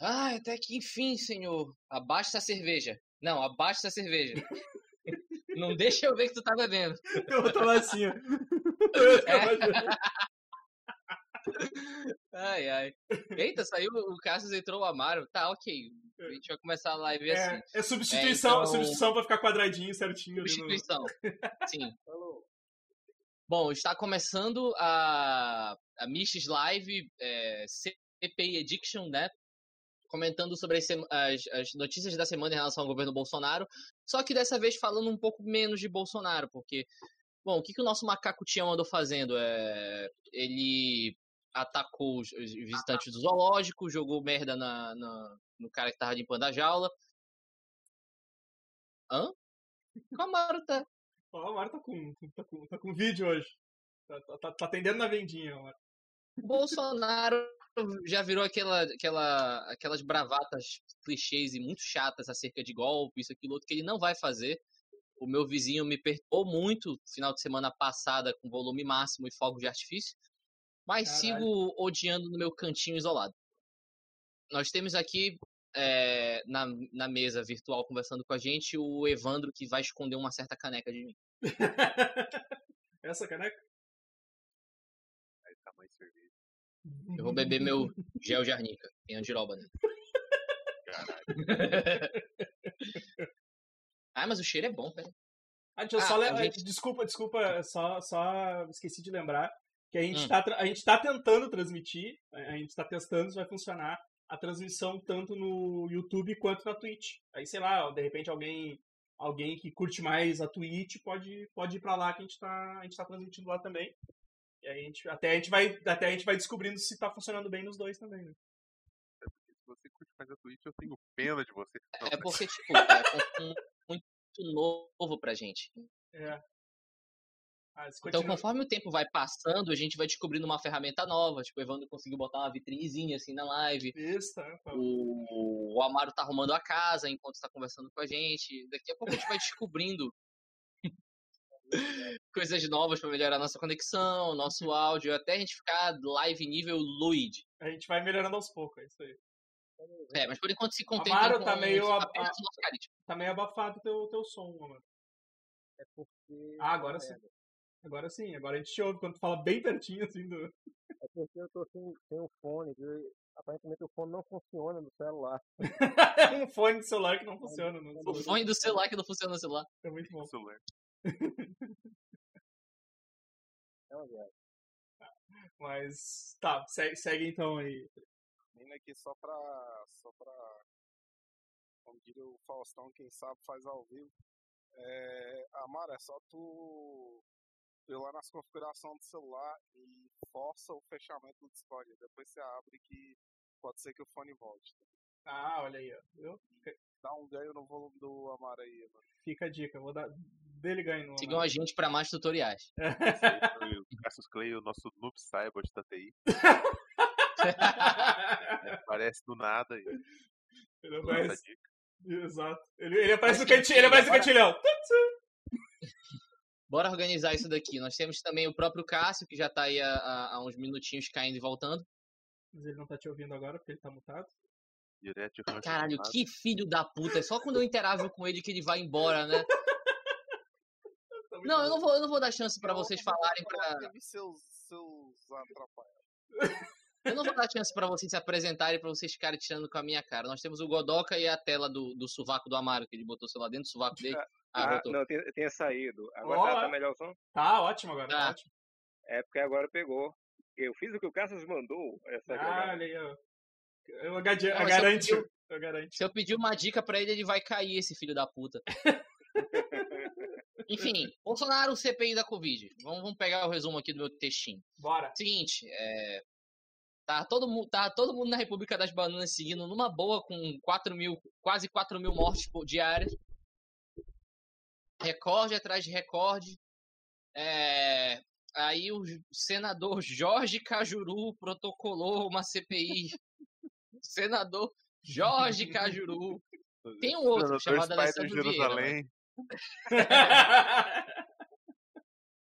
Ah, até que enfim, senhor. Abaixa essa cerveja. Não, abaixa essa cerveja. Não deixa eu ver que tu tá bebendo. Eu vou tomar assim, ó. Ai, ai. Eita, saiu o Cassius, entrou o Amaro. Tá, ok. A gente vai começar a live assim. É, é substituição, É, então- substituição pra ficar quadradinho, certinho. ali no- Substituição. Sim. Bom, está começando a, a Mists Live é, CPI Addiction, né? Comentando sobre as, as- as notícias da semana em relação ao governo Bolsonaro. Só que dessa vez falando um pouco menos de Bolsonaro, porque, bom, o que, que o nosso macaco Tião andou fazendo? É, ele atacou os, visitantes do zoológico, jogou merda na, na- no cara que tava limpando a jaula. Hã? Camaro tá. Ó, o Amaro tá com, tá, com, tá com vídeo hoje. Tá, tá- tá, tá atendendo na vendinha, Amaro. Bolsonaro já virou aquela, aquela, aquelas bravatas clichês e muito chatas acerca de golpe, isso, aquilo, outro, que ele não vai fazer. O meu vizinho me perturbou muito no final de semana passada com volume máximo e fogos de artifício, mas Caralho. sigo odiando no meu cantinho isolado. Nós temos aqui é, na, na mesa virtual conversando com a gente o Evandro que vai esconder uma certa caneca de mim. Essa caneca? Aí tamanho de cerveja. Eu vou beber meu gel de arnica, tem andiroba, né? Caralho. Ah, mas o cheiro é bom, velho. Ah, deixa eu Ah, só gente- Desculpa, desculpa, só, só esqueci de lembrar que a gente, Hum. tá, tra- a gente tá tentando transmitir, a gente tá testando se vai funcionar a transmissão tanto no YouTube quanto na Twitch. Aí, sei lá, de repente alguém alguém que curte mais a Twitch pode, pode ir pra lá que a gente tá, a gente tá transmitindo lá também. E aí a gente, até, a gente vai, até a gente vai descobrindo se tá funcionando bem nos dois também, né? Se você curte mais a Twitch, eu tenho pena de você. Não, É porque, tipo, é um- muito novo pra gente. É. Ah, Então, conforme o tempo vai passando, a gente vai descobrindo uma ferramenta nova. Tipo, o Evandro conseguiu botar uma vitrinezinha assim na live. Isso, tá, tá. O, o Amaro tá arrumando a casa enquanto está conversando com a gente. Daqui a pouco a gente vai descobrindo coisas novas pra melhorar a nossa conexão, nosso áudio, até a gente ficar live nível Luigi. A gente vai melhorando aos poucos, é isso aí. É, mas por enquanto se contenta Amaro com tá meio. Tá meio abafado o teu, teu som, mano. É porque. Ah, agora sim. Agora sim, agora a gente te ouve quando tu fala bem pertinho assim do. É porque eu tô sem, sem o fone. viu? Aparentemente o fone não funciona no celular. um fone de celular que não funciona. Não O fone do celular que não funciona no celular. É muito bom. celular. É. Mas tá, segue, segue então aí. Vindo aqui só pra. só pra. Como diria o Faustão, quem sabe faz ao vivo. É, Amaro, é só tu ir lá nas configurações do celular e força o fechamento do Discord. Depois você abre que pode ser que o fone volte. Ah, olha aí, ó. Viu? Dá um ganho no volume do Amaro aí, mano. Fica a dica, vou dar dele ganho no. Sigam a gente pra mais tutoriais. Esse aí foi o Cassius Clay, o nosso noob cyborg da TI. Aparece do nada aí. Ele aparece. Exato. Ele, ele aparece no ele aparece no agora- cantilhão. Bora organizar isso daqui. Nós temos também o próprio Cássio, que já tá aí há, há- uns minutinhos caindo e voltando. Mas ele não tá te ouvindo agora porque ele tá mutado. Direto rancho Caralho, que filho da puta. É só quando eu interajo com ele que ele vai embora, né? Muito Não, eu não vou, eu não vou dar chance pra Não, vocês falarem seus, seus atrapalhados. Eu não vou dar chance pra vocês se apresentarem, pra vocês ficarem tirando com a minha cara. Nós temos o Godoka e a tela do, do sovaco do Amaro, que ele botou o celular dentro do sovaco dele. Ah, Ah, não, tinha, tinha saído. Agora Ó, tá, tá melhor o som? Tá ótimo agora, tá Tá. ótimo. É porque agora pegou. Eu fiz o que o Cassius mandou. Essa Ah, ó. Eu, eu mas eu garanto. pedi- Eu garanto. Se eu pedir uma dica pra ele, ele vai cair, esse filho da puta. Enfim, Bolsonaro, CPI da Covid. Vamos, vamos pegar o resumo aqui do meu textinho. Bora. Seguinte, é, tá, todo, mu- tá todo mundo na República das Bananas seguindo numa boa com 4 mil, quase 4 mil mortes por diárias. Recorde atrás de recorde. É, aí o senador Jorge Cajuru protocolou uma CPI. senador Jorge Cajuru. Tem um outro Senador chamado Alessandro Vieira. Mas-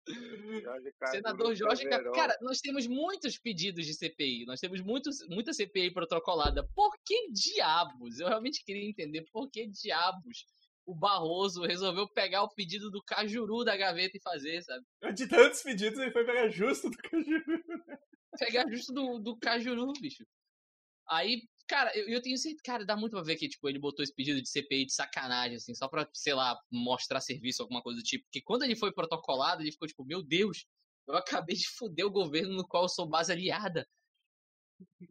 Jerusalém. Jorge Senador Jorge Cajuru. Cara, nós temos muitos pedidos de CPI, nós temos muitos, muita CPI protocolada. Por que diabos? Eu realmente queria entender por que diabos o Barroso resolveu pegar o pedido do Cajuru da gaveta e fazer, sabe? De tantos pedidos, ele foi pegar justo do Cajuru. Pegar justo do, do Cajuru, bicho. Aí, cara, eu, eu tenho certeza, cara, dá muito pra ver que, tipo, ele botou esse pedido de CPI de sacanagem, assim, só pra, sei lá, mostrar serviço, alguma coisa do tipo. Porque quando ele foi protocolado, ele ficou tipo, meu Deus, eu acabei de fuder o governo no qual eu sou base aliada.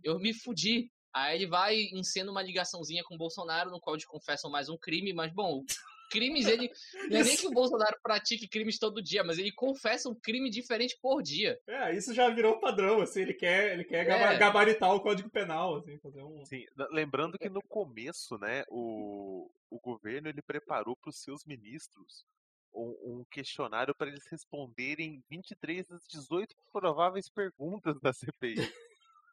Eu me fudi. Aí ele vai encena uma ligaçãozinha com o Bolsonaro, no qual eles confessam mais um crime, mas, bom, crimes ele. Não é nem que o Bolsonaro pratique crimes todo dia, mas ele confessa um crime diferente por dia. É, isso já virou padrão, assim, ele quer, ele quer é. gabaritar o Código Penal, assim, fazer um. Sim, lembrando que no começo, né, o, o governo ele preparou para os seus ministros um, um questionário para eles responderem 23 das 18 prováveis perguntas da CPI.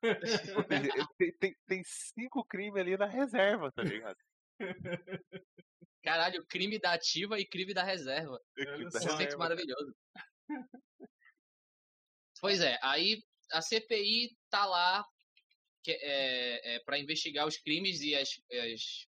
tem, tem, tem cinco crimes ali na reserva, tá ligado? Caralho, crime da ativa e crime da reserva. Conceito maravilhoso. Pois é, aí a CPI tá lá que, é, é, para investigar os crimes e as, as,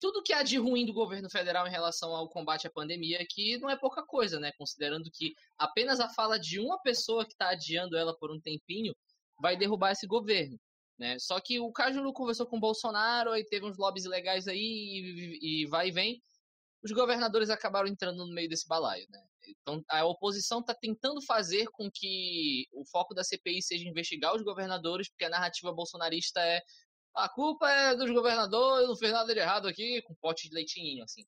tudo que há de ruim do governo federal em relação ao combate à pandemia, que não é pouca coisa, né? Considerando que apenas a fala de uma pessoa que está adiando ela por um tempinho vai derrubar esse governo. Né? Só que o Cajuru conversou com o Bolsonaro, aí teve uns lobbies legais aí e, e vai e vem. Os governadores acabaram entrando no meio desse balaio. Né? Então a oposição está tentando fazer com que o foco da CPI seja investigar os governadores, porque a narrativa bolsonarista é a culpa é dos governadores, não fez nada de errado aqui, com pote de leitinho, assim.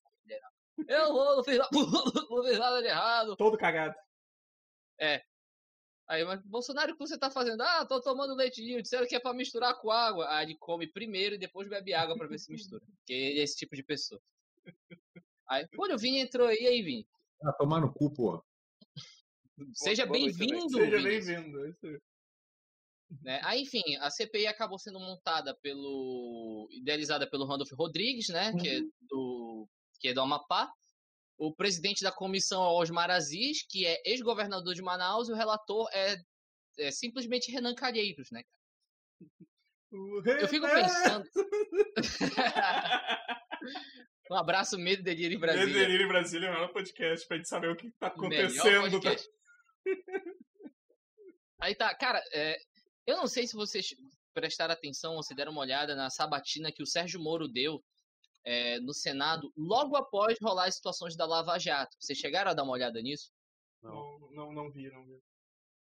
Eu vou, não fiz, não fiz nada de errado. Todo cagado. É, Aí, mas Bolsonaro, o que você tá fazendo? Ah, tô tomando leitinho, disseram que é pra misturar com água. Aí ele come primeiro e depois bebe água pra ver se mistura. Porque ele é esse tipo de pessoa. Aí, pô, o Vini entrou aí, aí, Vini. Ah, tomar no cu, pô. Seja bem-vindo, Seja bem-vindo. Né? Aí, enfim, a CPI acabou sendo montada pelo. idealizada pelo Randolph Rodrigues, né? Uhum. Que, é do, que é do Amapá o presidente da comissão é Osmar Aziz, que é ex-governador de Manaus, e o relator é, é simplesmente Renan Calheiros, né? Eu fico pensando. um abraço, Medo Delírio em Brasília. Medo Delírio em Brasília é o melhor podcast pra gente saber o que tá acontecendo. Tá? Aí tá, cara, é, eu não sei se vocês prestaram atenção ou se deram uma olhada na sabatina que o Sérgio Moro deu é, no Senado logo após rolar as situações da Lava Jato. Vocês chegaram a dar uma olhada nisso? Não, não, não vi, não vi.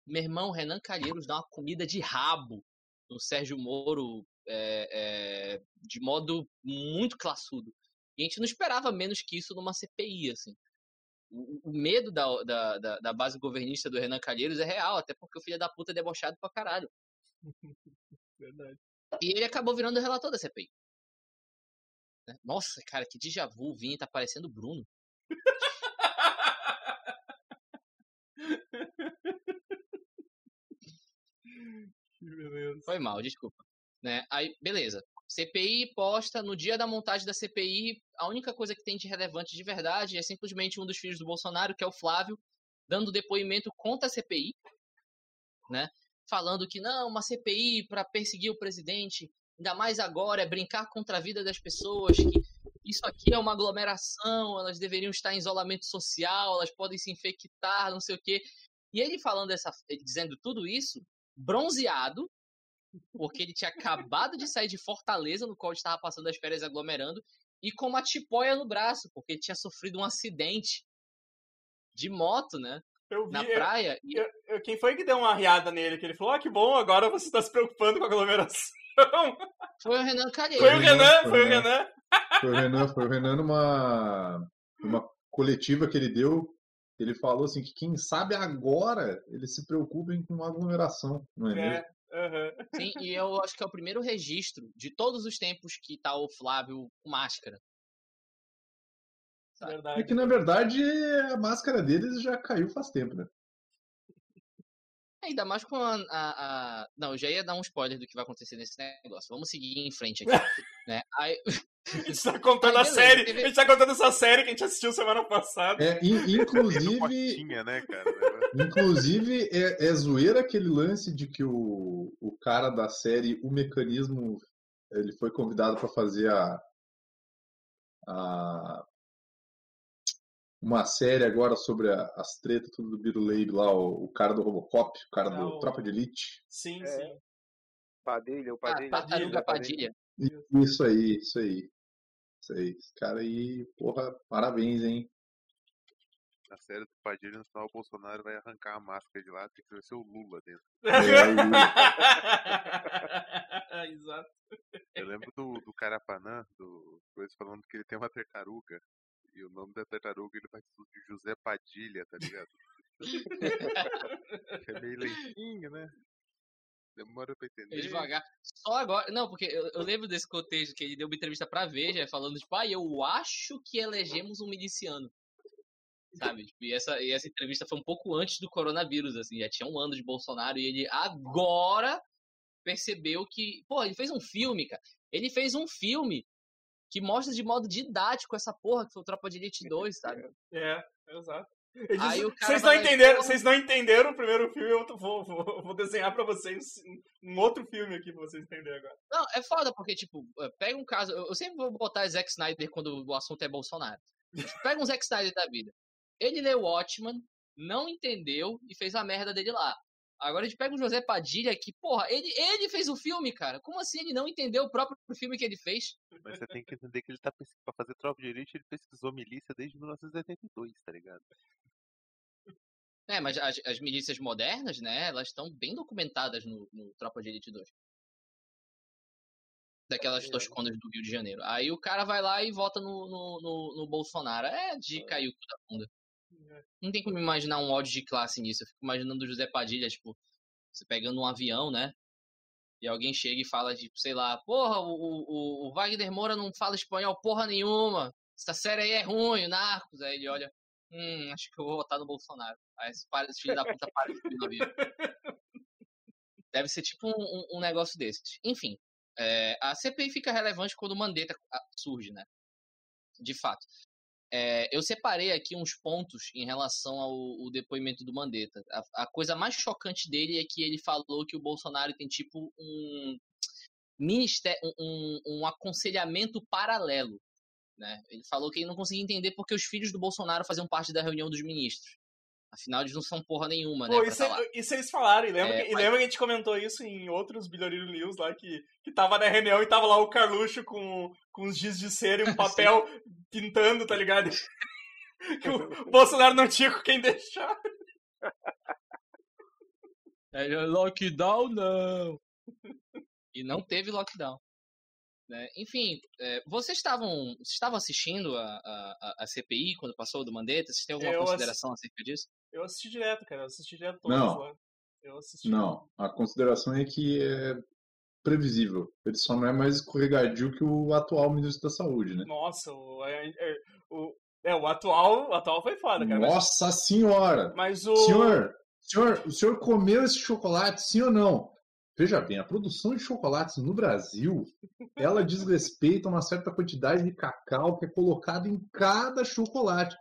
Meu irmão, Renan Calheiros dá uma comida de rabo no Sérgio Moro é, é, de modo muito classudo. E a gente não esperava menos que isso numa CPI, assim. O, o medo da, da, da, da, base governista do Renan Calheiros é real, até porque o filho da puta é debochado pra caralho. Verdade. E ele acabou virando o relator da CPI. Né? Nossa, cara, que déjà vu, o Vini tá parecendo o Bruno. Foi mal, desculpa. Né? Aí, beleza. CPI posta no dia da montagem da CPI, a única coisa que tem de relevante de verdade é simplesmente um dos filhos do Bolsonaro, que é o Flávio, dando depoimento contra a CPI, né? Falando que não, uma CPI para perseguir o presidente ainda mais agora, é brincar contra a vida das pessoas, que isso aqui é uma aglomeração, elas deveriam estar em isolamento social, elas podem se infectar, não sei o quê. E ele falando essa, dizendo tudo isso, bronzeado, porque ele tinha acabado de sair de Fortaleza, no qual estava passando as férias aglomerando, e com uma tipóia no braço, porque ele tinha sofrido um acidente de moto, né? Eu vi, na praia. Eu, eu, quem foi que deu uma riada nele? Que ele falou: Ah, que bom, agora você está se preocupando com a aglomeração. Foi o Renan Calheiros. Foi o Renan, foi o Renan. Foi o Renan, foi o Renan numa, numa coletiva que ele deu. Ele falou assim que quem sabe agora eles se preocupem com aglomeração, não é, é mesmo? Uhum. Sim, e eu acho que é o primeiro registro de todos os tempos que tá o Flávio com máscara. Verdade. É que na verdade a máscara deles já caiu faz tempo, né? Ainda mais com a, a, a, Não, eu já ia dar um spoiler do que vai acontecer nesse negócio. Vamos seguir em frente aqui. né? Aí... A gente tá contando Aí, a série. Teve... A gente tá contando essa série que a gente assistiu semana passada. É, inclusive. Potinha, né, cara? inclusive, é, é zoeira aquele lance de que o, o cara da série, o mecanismo, ele foi convidado para fazer a, a uma série agora sobre a, as tretas tudo do Biruleib lá, o, o, cara do Robocop, o cara do Tropa de Elite. Sim, é. sim. Padilha, o Padilha. Ah, Padilha, Padilha. Isso aí, isso aí. Isso aí. Esse cara aí, porra, parabéns, hein? Na série do Padilha, no final o Bolsonaro vai arrancar a máscara de lá, tem que ser o Lula dentro. É, Exato. Eu lembro do, do Carapanã, do coisa falando que ele tem uma tartaruga e o nome da tartaruga ele vai ser de José Padilha, tá ligado? é meio lentinho, né? Demora pra entender. Devagar. Só agora. Não, porque eu, eu, lembro desse contexto que ele deu uma entrevista pra Veja, falando, tipo, ah, eu acho que elegemos um miliciano. Sabe? Tipo, e, essa, e essa entrevista foi um pouco antes do coronavírus, assim, já tinha um ano de Bolsonaro e ele agora percebeu que. Pô, ele fez um filme, cara. Ele fez um filme que mostra de modo didático essa porra que foi o Tropa de Elite 2, sabe? É, exato. Vocês não entenderam, vocês não entenderam o primeiro filme, eu vou, vou, vou desenhar para vocês um outro filme aqui pra vocês entenderem agora. Não, é foda, porque, tipo, é, pega um caso. Eu sempre vou botar Zack Snyder quando o assunto é Bolsonaro. Pega um Zack Snyder da vida. Ele leu Watchman, não entendeu e fez a merda dele lá. Agora a gente pega o José Padilha que, porra, ele, ele fez o filme, cara. Como assim ele não entendeu o próprio filme que ele fez? Mas você tem que entender que ele tá pra fazer tropa de elite, ele pesquisou milícia desde 1982, tá ligado? É, mas as, as milícias modernas, né, elas estão bem documentadas no, no Tropa de Elite 2. Daquelas é. tosconas do Rio de Janeiro. Aí o cara vai lá e vota no, no, no, no Bolsonaro. É de cair o cu da bunda. É. Não tem como imaginar um ódio de classe nisso. Eu fico imaginando o José Padilha, tipo, você pegando um avião, né? E alguém chega e fala, tipo, sei lá, porra, o, o, o Wagner Moura não fala espanhol porra nenhuma. Essa série aí é ruim, Narcos. Aí ele olha, hum, acho que eu vou votar no Bolsonaro. Aí esse, filho da puta para de no avião. Deve ser tipo um, um negócio desses. Enfim, é, a CPI fica relevante quando o Mandetta ah, surge, né? De fato. É, eu separei aqui uns pontos em relação ao, ao depoimento do Mandetta. A, a, coisa mais chocante dele é que ele falou que o Bolsonaro tem tipo um ministério, um, um aconselhamento paralelo. Né? Ele falou que ele não conseguia entender porque os filhos do Bolsonaro faziam parte da reunião dos ministros. Afinal, eles não são porra nenhuma, Pô, né? Tá isso, eles falaram, e lembra, é, que, mas... lembra que a gente comentou isso em outros Bilharino News lá, que, que tava na reunião e tava lá o Carluxo com, com os giz de cera e um papel pintando, tá ligado? que o Bolsonaro não tinha com quem deixar. É, lockdown não. E não teve lockdown. Né? Enfim, é, vocês estavam, vocês estavam assistindo a, a, a, CPI quando passou do Mandetta? Vocês têm alguma eu consideração assisti... acerca disso? Eu assisti direto, cara. Eu assisti direto todos não. lá. Eu assisti. Não, a consideração é que é previsível. Ele só não é mais escorregadio que o atual ministro da Saúde, né? Nossa, o, é, é, o, é, o atual, o atual foi foda, cara. Nossa mas... senhora! Mas o... Senhor, senhor, o senhor comeu esse chocolate, sim ou não? Veja bem, a produção de chocolates no Brasil, ela diz respeito a uma certa quantidade de cacau que é colocado em cada chocolate.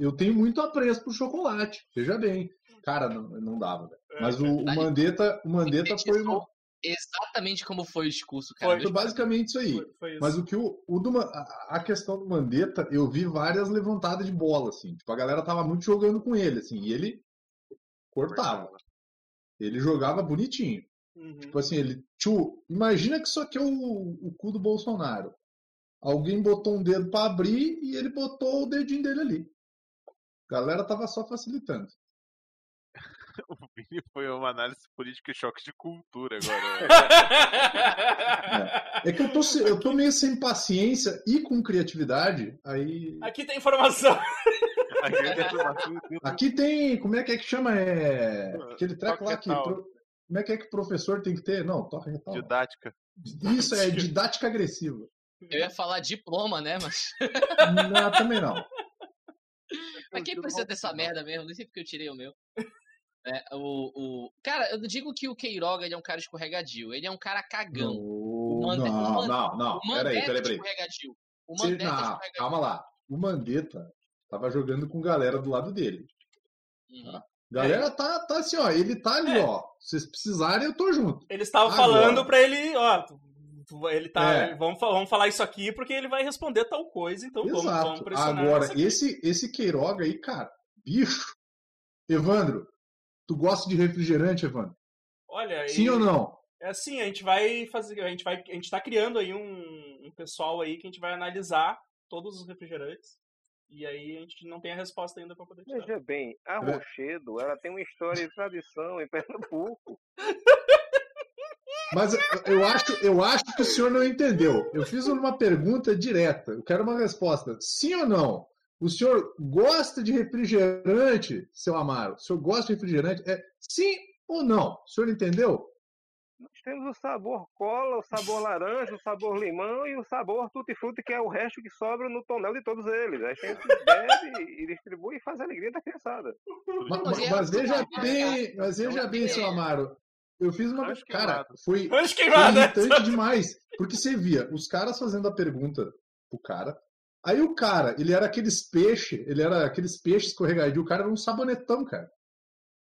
Eu tenho muito apreço por chocolate, veja bem. Cara, não, não dava. Mas o, o Mandetta, o Mandetta foi uma... Exatamente como foi o discurso, cara. Foi basicamente isso aí. Foi, foi isso. Mas o que o, o do, a questão do Mandetta, eu vi várias levantadas de bola, assim. Tipo, a galera tava muito jogando com ele, assim, e ele cortava. Ele jogava bonitinho. Uhum. Tipo assim, ele. Tio, imagina que isso aqui é o, o cu do Bolsonaro. Alguém botou um dedo para abrir e ele botou o dedinho dele ali. A galera tava só facilitando. O Vini foi uma análise política e choque de cultura agora. é. é. que eu tô, eu tô meio sem paciência e com criatividade, aí. Aqui tem informação. Aqui tem. Como é que é que chama? É. Aquele treco lá que. Como é que é que o professor tem que ter? Não, toca retal. Didática. Isso, é didática agressiva. Eu ia falar diploma, né, mas. Não, também não. Mas quem precisa dessa merda mesmo? Nem sei porque eu tirei o meu. É, o, o... Cara, eu não digo que o Queiroga ele é um cara escorregadio, ele é um cara cagão. Não, Mande- não, o Man- não, não. O Peraí, peraí, é peraí. escorregadio. O Mandetta é não, escorregadio. calma lá. O Mandetta tava jogando com galera do lado dele. Uhum. Galera tá, tá assim, ó. Ele tá ali, É. ó. Se vocês precisarem, eu tô junto. Eles estavam falando pra ele, ó, ele tá, É. vamos, vamos falar isso aqui porque ele vai responder tal coisa, então vamos, vamos Exato. pressionar Agora, esse, esse Queiroga aí, cara, bicho. Evandro, tu gosta de refrigerante, Evandro? Olha, Sim e- ou não? É assim, a gente vai fazer, a gente vai, a gente tá criando aí um, um pessoal aí que a gente vai analisar todos os refrigerantes. E aí a gente não tem a resposta ainda pra poder tirar. Veja bem, a É. Rochedo, ela tem uma história de tradição em Pernambuco. Mas eu- acho, eu acho que o senhor não entendeu. Eu fiz uma pergunta direta. Eu quero uma resposta. Sim ou não? O senhor gosta de refrigerante, seu Amaro? O senhor gosta de refrigerante? É sim ou não? O senhor entendeu? Nós temos o sabor cola, o sabor laranja, o sabor limão e o sabor tutti-frutti, que é o resto que sobra no tonel de todos eles. A gente bebe e distribui e faz a alegria da criançada. Mas, Mas é mas veja bem, mas veja bem, seu Amaro. Eu fiz uma. Cara, foi, Foi queimada! irritante demais. Porque você via os caras fazendo a pergunta pro cara. Aí o cara, ele era aqueles peixes, ele era aqueles peixes escorregadios, o cara era um sabonetão, cara.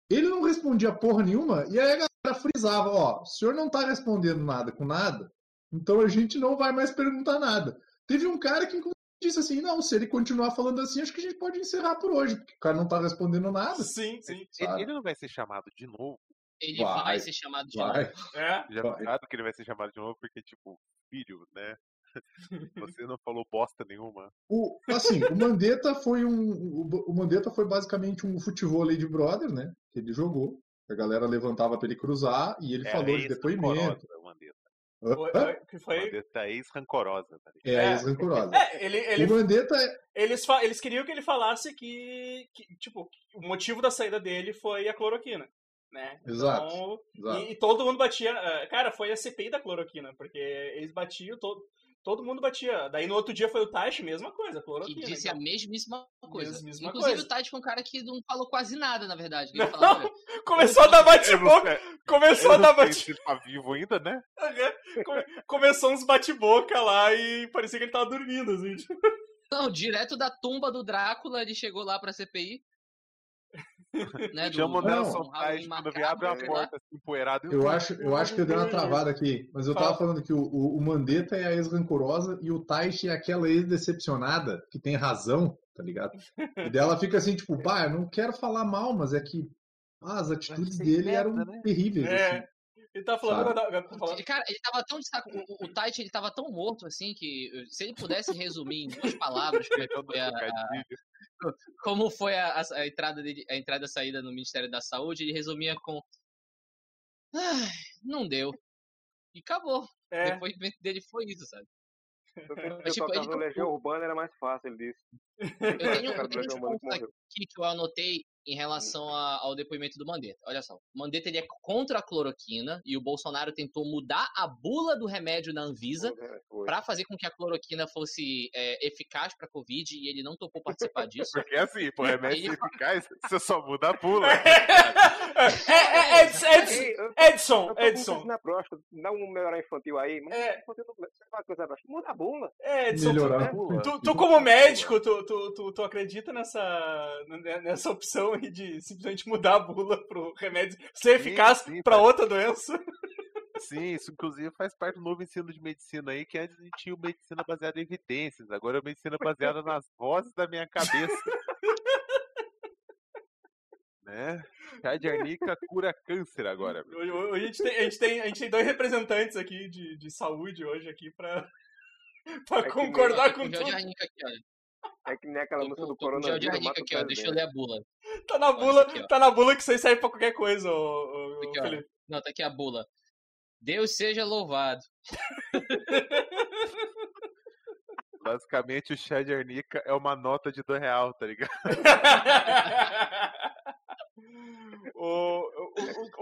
Ele não respondia porra nenhuma, e aí a galera frisava, ó, o senhor não tá respondendo nada com nada, então a gente não vai mais perguntar nada. Teve um cara que inclusive disse assim, não, se ele continuar falando assim, acho que a gente pode encerrar por hoje, porque o cara não tá respondendo nada. Sim, sim. Sabe? ele não vai ser chamado de novo. Ele Vai, vai, ser chamado de Vai. novo. É. Já Vai. que ele vai ser chamado de novo porque, tipo, filho, né? Você não falou bosta nenhuma. O, assim, o Mandetta foi um. O, o Mandetta foi basicamente um futebol de brother, né? Que ele jogou. A galera levantava pra ele cruzar e ele É falou de depoimento. Mandetta. Foi- foi- que foi. Mandetta é ex-rancorosa, tá? É, É. a ex-rancorosa. É, ele, ele, O Mandetta é. eles, eles queriam que ele falasse que, que, tipo, o motivo da saída dele foi a cloroquina, né? Exato, Então, exato. E, e todo mundo batia. eh, Cara, foi a CPI da cloroquina, porque eles batiam, todo, todo mundo batia. Daí no outro dia foi o Taish, mesma coisa, Que cloroquina. disse então. a mesmíssima coisa. Mesmíssima Inclusive coisa. o Tati foi um cara que não falou quase nada, na verdade. Que ele Não. falava, Começou a dar bate-boca, começou a dar não sei bate se ele tá vivo ainda, né? Come- Começou uns bate-boca lá e parecia que ele tava dormindo, assim. tipo. Não, direto da tumba do Drácula, ele chegou lá pra CPI. Né, do- Chama o Nelson Tais quando macabro abre a porta assim, empoeirada. Eu o- acho, eu acho que eu dei uma travada aqui, mas eu tava Fala. falando que o, o, o Mandetta é a ex-rancorosa e o Taishi é aquela ex-decepcionada que tem razão, tá ligado? E dela fica assim, tipo, pá, eu não quero falar mal, mas é que ah, as atitudes dele merda, eram né? terríveis, É. assim. Ele tava falando. Sabe? Cara, ele tava tão de saco. O, o Tite, ele tava tão morto assim que se ele pudesse resumir em duas palavras como Então, foi a, trocadilho. como foi a, a- a entrada dele, a entrada e a saída no Ministério da Saúde, ele resumia com "Ai, não deu. E acabou. O É, depoimento dele foi isso, sabe? Mas, tipo, ele Legião Urbana era mais fácil, ele disse. Eu tenho, eu tenho pontos morreu. aqui que eu anotei em relação a- ao depoimento do Mandetta. Olha só, o Mandetta ele é contra a cloroquina e o Bolsonaro tentou mudar a bula do remédio na Anvisa para fazer com que a cloroquina fosse é, eficaz para Covid e ele não topou participar disso. Porque assim, pô, remédio Ele- eficaz, você só muda a pula. é, é, Edson, Edson, Edson, Edson. câncer na próstata, dá um melhorar infantil aí. Mas É. Muda a bula. É, Edson, tu, Melhorar. Pula. tu, tu como médico, tu, tu, tu, tu acredita nessa, nessa opção de simplesmente mudar a bula pro remédio ser Sim, eficaz faz- outra doença? Sim, isso inclusive faz parte do novo ensino de medicina aí, que antes a gente tinha medicina baseada em evidências, agora é medicina baseada nas vozes da minha cabeça. né? Chá de arnica cura câncer agora. Hoje, hoje a, gente tem, a, gente tem, a gente tem dois representantes aqui de, de saúde hoje aqui pra, pra É concordar com com gel de tudo. arnica aqui, olha. É que nem aquela Tô música do coronavírus. mata o aqui, ó. Deixa eu ler a bula. Tá na bula, aqui, tá na bula que isso aí serve pra qualquer coisa, ô, ô, Aqui. Não, tá aqui a bula. Deus seja louvado. Basicamente, o chá de arnica é uma nota de dois real, tá ligado? o, o,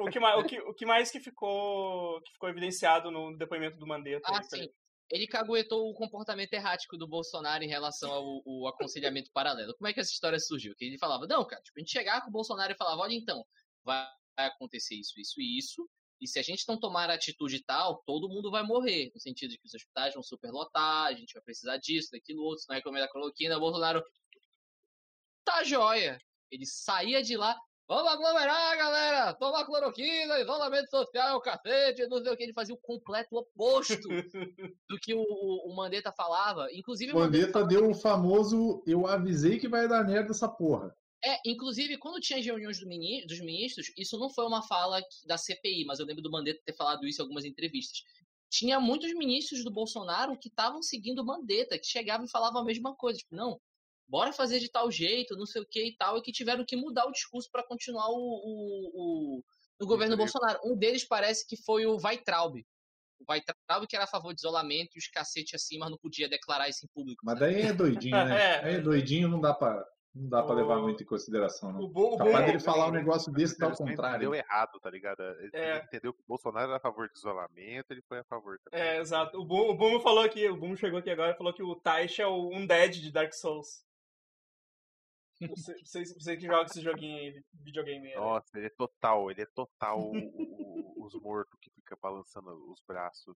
o, o, que mais, o, que, o que mais que ficou, que ficou evidenciado no depoimento do Mandetta? Ah, aí, sim. Ele caguetou o comportamento errático do Bolsonaro em relação ao, aconselhamento paralelo. Como é que essa história surgiu? Que ele falava, não, cara, tipo, a gente chegava com o Bolsonaro e falava, olha então, vai acontecer isso, isso e isso. E se a gente não tomar atitude tal, todo mundo vai morrer. No sentido de que os hospitais vão superlotar, a gente vai precisar disso, daquilo, outro, não recomenda a cloroquina, Bolsonaro. Tá joia. Ele saía de lá, Vamos aglomerar, galera! Tomar cloroquina, isolamento social, cacete, não sei o que. Ele fazia o completo oposto do que o, o, o Mandetta falava. Inclusive, o Mandetta, Mandetta deu o famoso eu avisei que vai dar merda essa porra. É, inclusive, quando tinha as reuniões do dos ministros, isso não foi uma fala da CPI, mas eu lembro do Mandetta ter falado isso em algumas entrevistas. Tinha muitos ministros do Bolsonaro que estavam seguindo o Mandetta, que chegavam e falavam a mesma coisa. Tipo, não, bora fazer de tal jeito, não sei o que e tal, e que tiveram que mudar o discurso para continuar o, o, o, o governo Bolsonaro. Um deles parece que foi o Weitraub. O Weitraub que era a favor de isolamento e os cacete assim, mas não podia declarar isso em público. Mas daí é doidinho, né? é. Aí é doidinho, não dá para não dá pra levar muito em consideração, não. O bom, Capaz dele falar um negócio desse tá ao contrário. Deu errado, tá ligado? Ele é. entendeu que o Bolsonaro era a favor de isolamento, ele foi a favor também. É, exato. O Boom, o falou aqui, o Boom chegou aqui agora e falou que o Taish é o Undead de Dark Souls. Você, você, você, que joga esse joguinho aí, videogame. Né? Nossa, ele é total, ele é total o, o, os mortos que fica balançando os braços.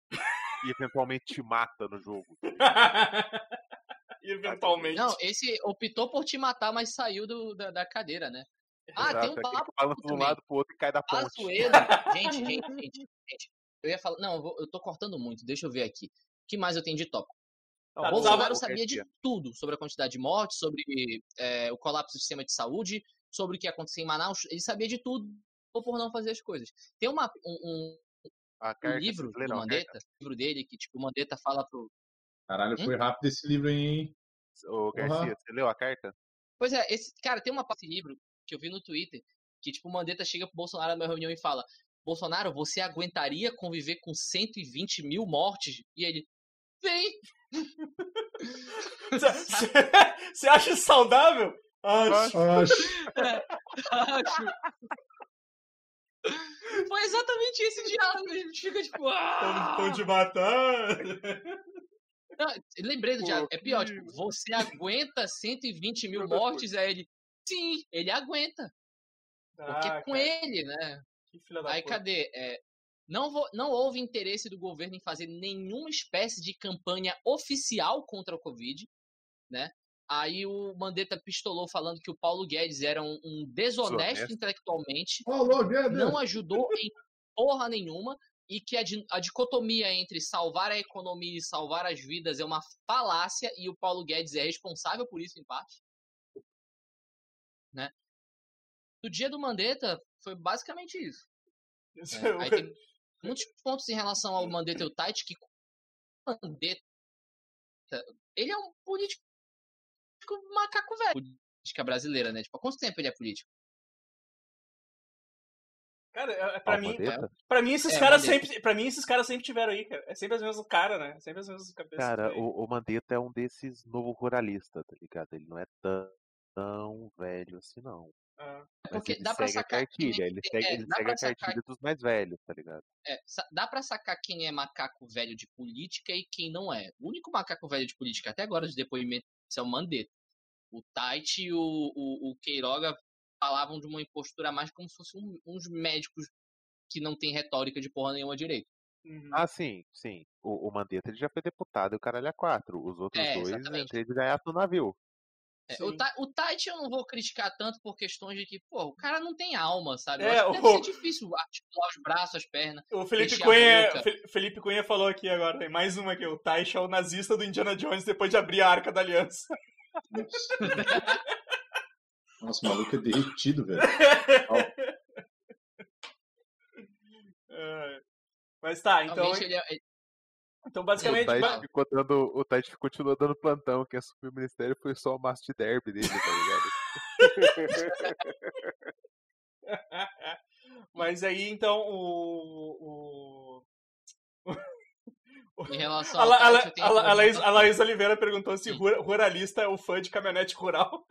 e eventualmente te mata no jogo. eventualmente. Não, esse optou por te matar, mas saiu do, da, da cadeira, né? Ah, Exato, tem um é papo. Balança de um lado pro outro e cai da ponte. gente, gente, gente, gente. Eu ia falar. Não, eu, vou, eu tô cortando muito, deixa eu ver aqui. O que mais eu tenho de tópico? Não, o Bolsonaro sabia de tudo sobre a quantidade de mortes, sobre é, o colapso do sistema de saúde, sobre o que ia acontecer em Manaus. Ele sabia de tudo por não fazer as coisas. Tem uma, um, um, um livro do Mandetta, livro dele, que tipo, o Mandetta fala pro. Caralho, hum? foi rápido esse livro aí, hein? Ô, Garcia, uhum. você leu a carta? Pois é, esse, cara, tem uma parte desse livro que eu vi no Twitter, que tipo, o Mandetta chega pro Bolsonaro numa reunião e fala: Bolsonaro, você aguentaria conviver com 120 mil mortes? E ele, vem! Você acha saudável? Acho. Acho. É, acho. Foi exatamente esse diálogo. A gente fica tipo. Ah! Estão te matar. Não, lembrei do diálogo. É pior, tipo, você aguenta 120 mil mortes? Aí ele. Sim, ele aguenta. Porque ah, com ele, né? Aí cadê? É, não, vou, não houve interesse do governo em fazer nenhuma espécie de campanha oficial contra o Covid, né? Aí o Mandetta pistolou falando que o Paulo Guedes era um, um desonesto Desonesto. intelectualmente, não ajudou em porra nenhuma e que a, a, dicotomia entre salvar a economia e salvar as vidas é uma falácia e o Paulo Guedes é responsável por isso em parte, né? No dia do Mandetta foi basicamente isso. É, aí tem, muitos pontos em relação ao Mandetta e o Tait que Mandetta ele é um político macaco velho política brasileira, né? Tipo, há quanto tempo ele é político? Cara, é, é pra, mim, pra mim esses é, caras sempre, para mim esses caras sempre tiveram aí, cara. É sempre as mesmas caras, né? É sempre as mesmas cabeças. Cara, o, o Mandetta é um desses novo ruralista, tá ligado? Ele não é tão, tão velho assim não. É. Porque dá pra sacar. Cartilha, ele segue, é, ele segue a cartilha sacar... dos mais velhos, tá ligado? É, dá pra sacar quem é macaco velho de política e quem não é. O único macaco velho de política até agora de depoimento é o Mandetta. O Tait e o, o, o Queiroga falavam de uma impostura mais como se fossem um, uns médicos que não tem retórica de porra nenhuma direito. Uhum. Ah, sim, sim. O, o Mandetta ele já foi deputado e o caralho é quatro. Os outros é, dois, exatamente. eles já é no navio. É, o, o Tite eu não vou criticar tanto por questões de que, pô, o cara não tem alma, sabe? É, o... deve ser difícil articular os braços, as pernas. O Felipe Cunha, Felipe Cunha falou aqui agora, tem mais uma aqui. O Tite é o nazista do Indiana Jones depois de abrir a Arca da Aliança. Nossa, o maluco é derretido, velho. É. Mas tá, então. Ele é, então, basicamente. O Tite, ficou dando, o Tite continuou dando plantão. Quem assumiu o ministério foi só o Master Derby dele, tá ligado? Mas aí, então, o. o... Em relação a, a, a, a, Laís, a Laís Oliveira perguntou se ruralista é o fã de caminhonete rural.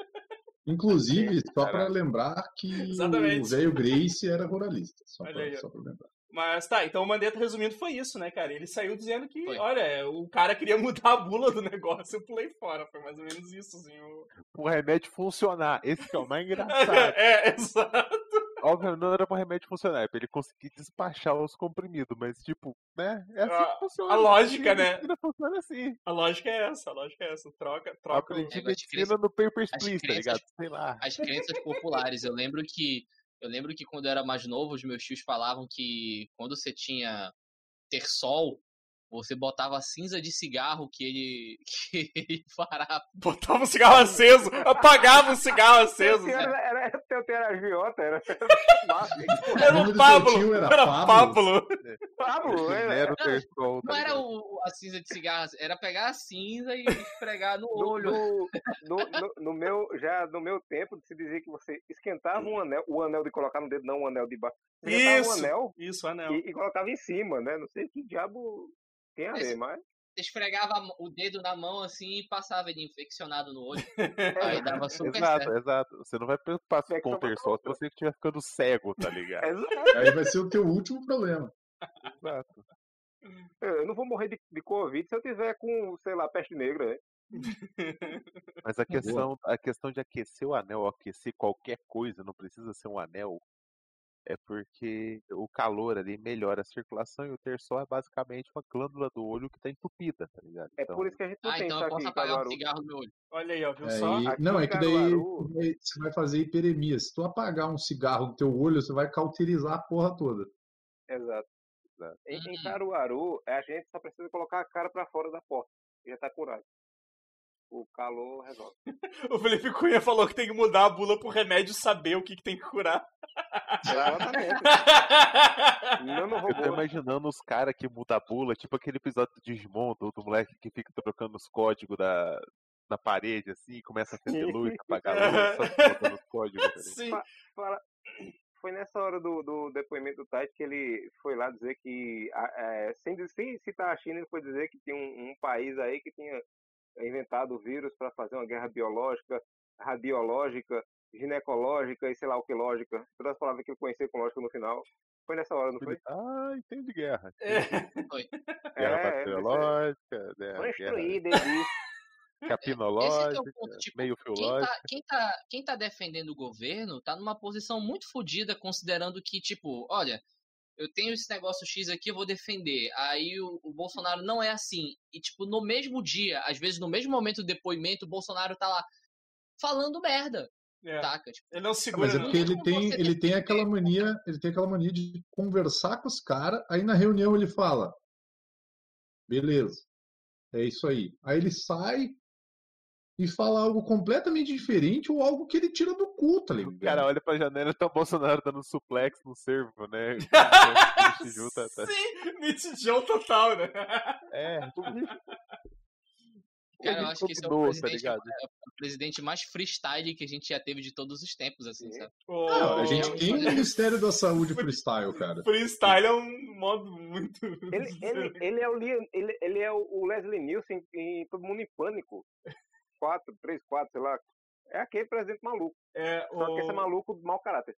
Inclusive, só para lembrar que Exatamente. o velho Grace era ruralista. Só para lembrar. Mas tá, então o Mandetta, resumindo, foi isso, né, cara? Ele saiu dizendo que, foi. olha, o cara queria mudar a bula do negócio, eu pulei fora. Foi mais ou menos isso, assim. O, o remédio funcionar. Esse que é o mais engraçado. é, exato. Obviamente não era pra remédio funcionar, é pra ele conseguir despachar os comprimidos, mas tipo, né? É assim que funciona. A lógica, a né? medicina funciona assim. A lógica é essa, a lógica é essa. Troca, troca. Aprendi É, medicina crença- no Papers, as Please, tá ligado? Sei lá. As crenças populares. Eu lembro que. Eu lembro que quando eu era mais novo, os meus tios falavam que quando você tinha ter sol, você botava cinza de cigarro que ele, que ele farava. Botava um cigarro aceso, apagava um cigarro aceso. Teu era, era, teu era agiota, era. Era o do Pablo. era Era Pablo? Pablo. É, Era o terçol, Não tá era o, a cinza de cigarro, era pegar a cinza e esfregar no No, olho. no, no, no- no meu, já no meu tempo, se dizia que você esquentava um anel, o anel de colocar no dedo, não o anel de baixo. Esquentava um Isso, anel isso, anel. e, e colocava em cima, né? Não sei que diabo tem a ver, mas. Você esfregava o dedo na mão assim e passava ele infeccionado no olho. Aí dava super Exato, certo. exato. Você não vai com o só terçol se você estiver ficando cego, tá ligado? Exato. Aí vai ser o teu último problema. Exato. Eu não vou morrer de, de Covid se eu tiver com, sei lá, peste negra, né? Mas a Boa. questão, a questão de aquecer o anel, aquecer qualquer coisa, não precisa ser um anel, é porque o calor ali melhora a circulação e o terçol é basicamente uma glândula do olho que tá entupida, tá ligado? É por isso que a gente não Ah, tem então eu posso aqui, apagar um cigarro no olho. Olha aí, ó, viu Aí- só? Aqui não, é que daí Caruaru- você vai fazer hiperemia. Se tu apagar um cigarro no teu olho, você vai cauterizar a porra toda. Exato. Exato. Em, em Hum. Caruaru, a gente só precisa colocar a cara pra fora da porta. E já tá curado. O calor resolve. O Felipe Cunha falou que tem que mudar a bula pro remédio saber o que, que tem que curar. Exatamente. Eu tô imaginando os caras que mudam a bula, tipo aquele episódio do Digimon, do, do moleque que fica trocando os códigos da, na parede, assim, e começa a acender luz, apagar luz, só botando os códigos, tá? Sim. Fala- Foi nessa hora do, do depoimento do Tite que ele foi lá dizer que, é, sem, sem citar a China, ele foi dizer que tinha um, um país aí que tinha inventado o vírus para fazer uma guerra biológica, radiológica, ginecológica e sei lá o que lógica. Todas as palavras que eu conheci com lógica no final. Foi nessa hora, não foi? Ah, entende guerra. É. Guerra É, bacteriológica, né, guerra disse. Esse é que é o capinológica, ponto. Tipo, meio quem fiológica. tá, quem, tá, quem tá defendendo o governo tá numa posição muito fodida, considerando que, tipo, olha, eu tenho esse negócio X aqui, eu vou defender. Aí o, o Bolsonaro não é assim. E, tipo, no mesmo dia, às vezes no mesmo momento do depoimento, o Bolsonaro tá lá falando merda, É. taca? Tipo, Ele não segura, Mas é porque ele tem, ele tem aquela mania, ele tem aquela mania de conversar com os caras, aí na reunião ele fala, beleza, é isso aí. Aí ele sai e fala algo completamente diferente ou algo que ele tira do cu, tá ligado? O cara olha pra janela e tá o Bolsonaro dando suplex no servo, né? O Shiju tá- tá- Sim, total, né? É, Cara, eu acho que esse é o tá presidente, é o presidente mais freestyle que a gente já teve de todos os tempos, assim, sabe? O Não, a Oh, gente tem o. Ministério da Saúde freestyle, cara. freestyle é um modo muito. Ele, ele, ele é o ele, ele é o o Leslie Nielsen em Todo Mundo em Pânico. 4, 3, 4, sei lá. É aquele presidente maluco. É, Só que esse é o, maluco de mau caráter.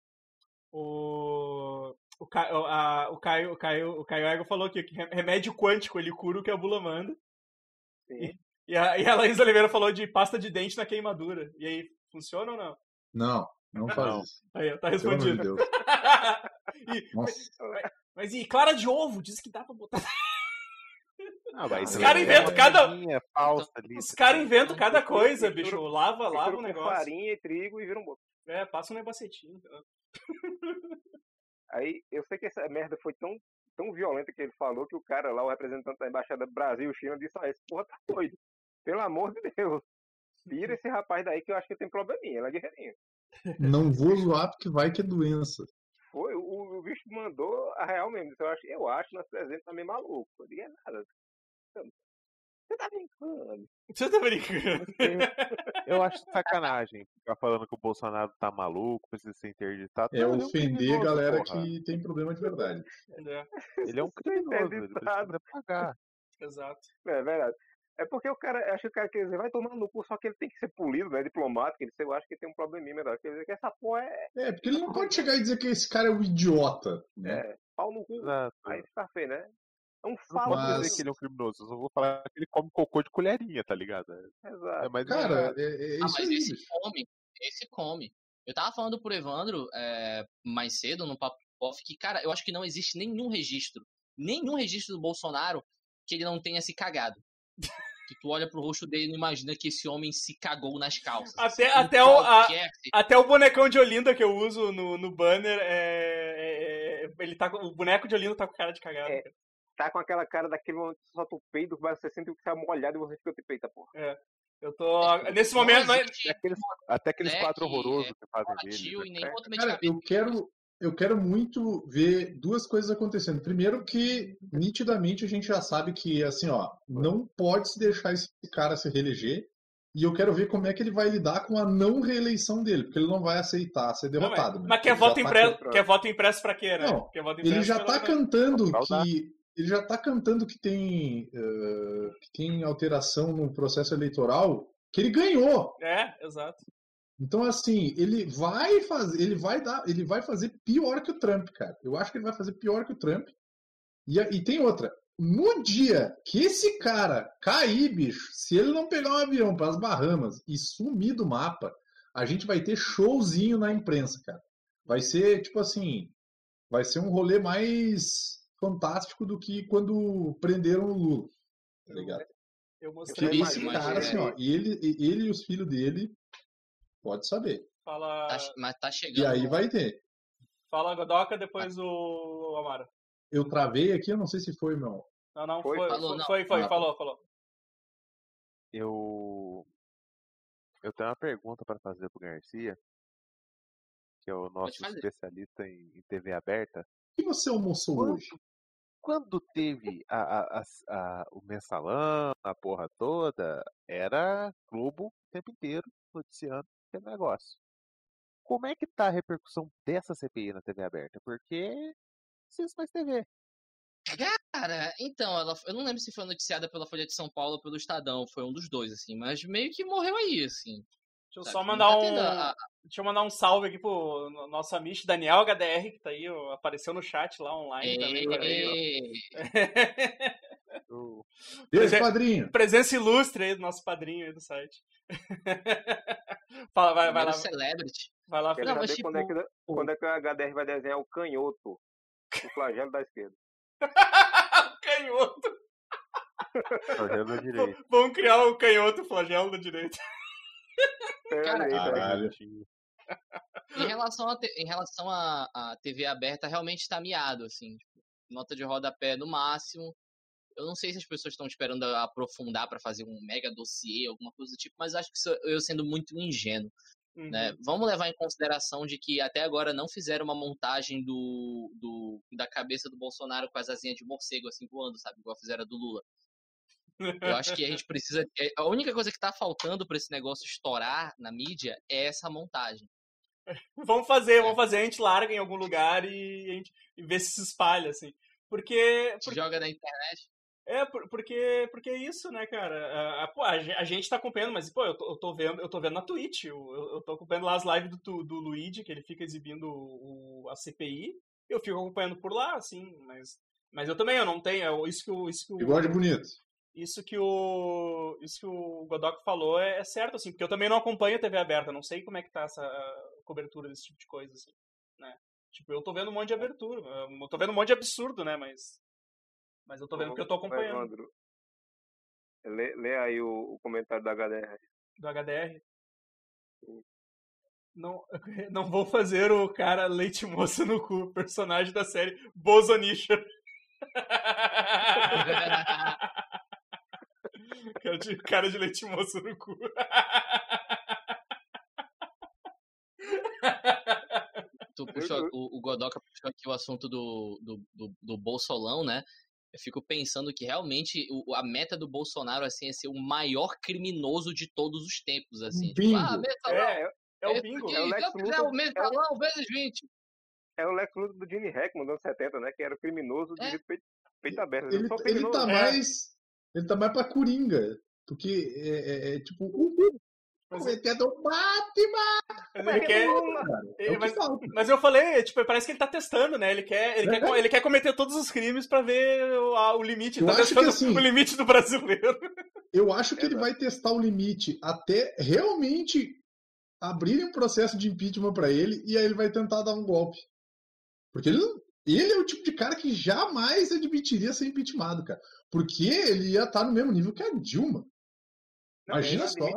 o, o, Ca- o, a- o Caio, o Caio, o Caio Ego falou aqui que re- remédio quântico ele cura o que a bula manda. Sim. E a, e a Laís Oliveira falou de pasta de dente na queimadura. E aí, funciona ou não? Não, não faz Não. isso. Aí, ó, tá Pelo amor de respondido. Deus. E- Nossa. mas e clara de ovo? Diz que dá pra botar. Ah, mas Os é cara uma inventam cada- falsa. Os caras inventam cada coisa, bicho. Lava, lava o negócio. farinha e trigo e vira um bolo. É, passa um negocetinho. Aí eu sei que essa merda foi tão, tão violenta que ele falou que o cara lá, o representante da embaixada Brasil-China, disse: Ah, esse porra tá doido. Pelo amor de Deus. Tira esse rapaz daí que eu acho que tem probleminha. Ela é guerreirinha. Não vou zoar porque vai que é doença. Foi, o, o bicho mandou a real mesmo. Eu acho, eu acho nosso presidente tá meio maluco. Eu digo, é nada. Você tá brincando. Você tá brincando? Eu acho sacanagem ficar falando que o Bolsonaro tá maluco, precisa ser interditado. É Não, um ofender criminoso, galera porra. que tem problema de verdade. É, Ele é um criminoso, ele precisa pagar. exato. É verdade. É porque o cara, acho que o cara quer dizer, vai tomar no cu, só que ele tem que ser polido, né? Diplomático. Ele, eu acho que tem um probleminha melhor. Quer dizer que essa porra é, É, porque ele não pode chegar e dizer que esse cara é um idiota. Né? é pau no cu. Exato. Aí fica feio, né? É um Eu não posso falo. Mas- dizer que ele é um criminoso, eu só vou falar que ele come cocô de colherinha, tá ligado? É Exato. mais Cara, é, é Ah, isso mas aí, esse bicho. come, esse come. Eu tava falando pro Evandro é, mais cedo, no papo off, que, cara, eu acho que não existe nenhum registro, nenhum registro do Bolsonaro que ele não tenha se cagado. que tu olha pro rosto dele e não imagina que esse homem se cagou nas calças. Até, assim, até, o, a, até o bonecão de Olinda que eu uso no, no banner, é, é, é ele tá, o boneco de Olinda tá com cara de cagada. É, tá com aquela cara daquele momento que só tu peido, você sente que tá molhado e você fica te peita, porra. É. Eu tô. Nesse momento. É até aqueles, até aqueles quadros horrorosos que fazem dele. Né? Cara, eu quero, eu quero muito ver duas coisas acontecendo. Primeiro que nitidamente a gente já sabe que assim, ó, não pode se deixar esse cara se reeleger. E eu quero ver como é que ele vai lidar com a não reeleição dele, porque ele não vai aceitar ser derrotado. Não, mas, né? mas quer, voto tá impresso, tá... quer voto impresso pra quê, né? Não, ele já tá cantando que ele já está cantando que tem, uh, que tem alteração no processo eleitoral que ele ganhou. É, exato. Então, assim, ele vai fazer, ele vai dar, ele vai fazer pior que o Trump, cara. Eu acho que ele vai fazer pior que o Trump. E, e tem outra. No dia que esse cara cair, bicho, se ele não pegar um avião para as Bahamas e sumir do mapa, a gente vai ter showzinho na imprensa, cara. Vai ser, tipo assim, vai ser um rolê mais fantástico do que quando prenderam o Lula. Tá ligado? Eu mostrei Porque esse cara, assim, ó, e ele, ele e os filhos dele, pode saber. Fala... Tá, mas tá chegando. E aí vai ter. Fala Godoca, depois ah. o Amaro. Eu travei aqui, eu não sei se foi, não. Não, não, foi. Foi, falou, não. foi, foi ah, falou, falou. Eu. Eu tenho uma pergunta para fazer pro Garcia, que é o nosso especialista em, em TV aberta. O que você almoçou hoje? Quando teve a, a, a, o mensalão, a porra toda, era Globo o tempo inteiro noticiando aquele negócio. Como é que tá a repercussão dessa CPI na TV aberta? Porque precisa mais TV. Cara, então, ela, eu não lembro se foi noticiada pela Folha de São Paulo ou pelo Estadão, foi um dos dois, assim, mas meio que morreu aí, assim. Deixa eu só mandar tá um. Deixa eu mandar um salve aqui pro nosso amigo Daniel HDR, que tá aí, ó, apareceu no chat lá online também. Beijo, padrinho. Presença ilustre aí do nosso padrinho aí do site. Fala, vai, vai lá. Celebrity. Vai lá, Quero saber tipo... quando, é que, quando é que o HDR vai desenhar o canhoto, o flagelo da esquerda. canhoto. Flagelo da direita. Vamos criar o canhoto, flagelo da direita. Cara, Caralho. Em relação a, em relação a, a TV aberta, realmente está miado, assim. Tipo, nota de rodapé no máximo. Eu não sei se as pessoas estão esperando aprofundar para fazer um mega dossiê, alguma coisa do tipo, mas acho que isso, eu sendo muito ingênuo. Né? Uhum. Né? Vamos levar em consideração de que até agora não fizeram uma montagem do, do da cabeça do Bolsonaro com as asinhas de morcego assim voando, sabe? Igual fizeram a do Lula. Eu acho que a gente precisa. É, a única coisa que está faltando para esse negócio estourar na mídia é essa montagem. vamos fazer, é. vamos fazer. A gente larga em algum lugar e, a gente, e vê se se espalha, assim. Porque. porque... Joga na internet. É, porque, porque é isso, né, cara? A, pô, a, a gente tá acompanhando, mas, pô, eu tô, eu tô, vendo, eu tô vendo na Twitch, eu, eu tô acompanhando lá as lives do, do Luigi, que ele fica exibindo o, a CPI, eu fico acompanhando por lá, assim, mas, mas eu também, eu não tenho, é isso que o... Isso que o Igual de bonito isso que o isso que o Godok falou é, é, certo assim porque eu também não acompanho a TV aberta não sei como é que tá essa cobertura desse tipo de coisa assim né? Tipo eu tô vendo um monte de abertura eu tô vendo um monte de absurdo né mas mas eu tô vendo que eu tô acompanhando. Evandro, lê, lê aí o, o, comentário do HDR do HDR não, não vou fazer o cara leite moça no cu, personagem da série Bozonisha. Cara de, cara de leite moço no cu. Tu puxou, o, o Godoka puxou aqui o assunto do, do, do, do Bolsolão, né? Eu fico pensando que realmente o, a meta do Bolsonaro assim, é ser o maior criminoso de todos os tempos. Assim. Tipo, ah, mensalão, é, é, é o bingo. É o Lex Luthor, o mensalão é, vezes 20. É o Lex Luthor do Gene Hackman, dos anos 70, né? Que era o criminoso de é. peito, peito aberto. Ele, ele tá mais ele tá mais pra Coringa. Porque é, é, é tipo, uhul. Mas ele quer dar um Mas, ele quer... É mas, mas, eu falei, tipo, parece que ele tá testando, né? Ele quer, ele, é. quer, ele quer cometer todos os crimes pra ver o, a, o limite. Eu tá acho que, assim, o limite do brasileiro. Eu acho que ele vai testar o limite até realmente abrirem um processo de impeachment para ele e aí ele vai tentar dar um golpe. Porque ele, ele é o tipo de cara que jamais admitiria ser impeachmentado, cara. Porque ele ia estar no mesmo nível que a Dilma. Imagina só.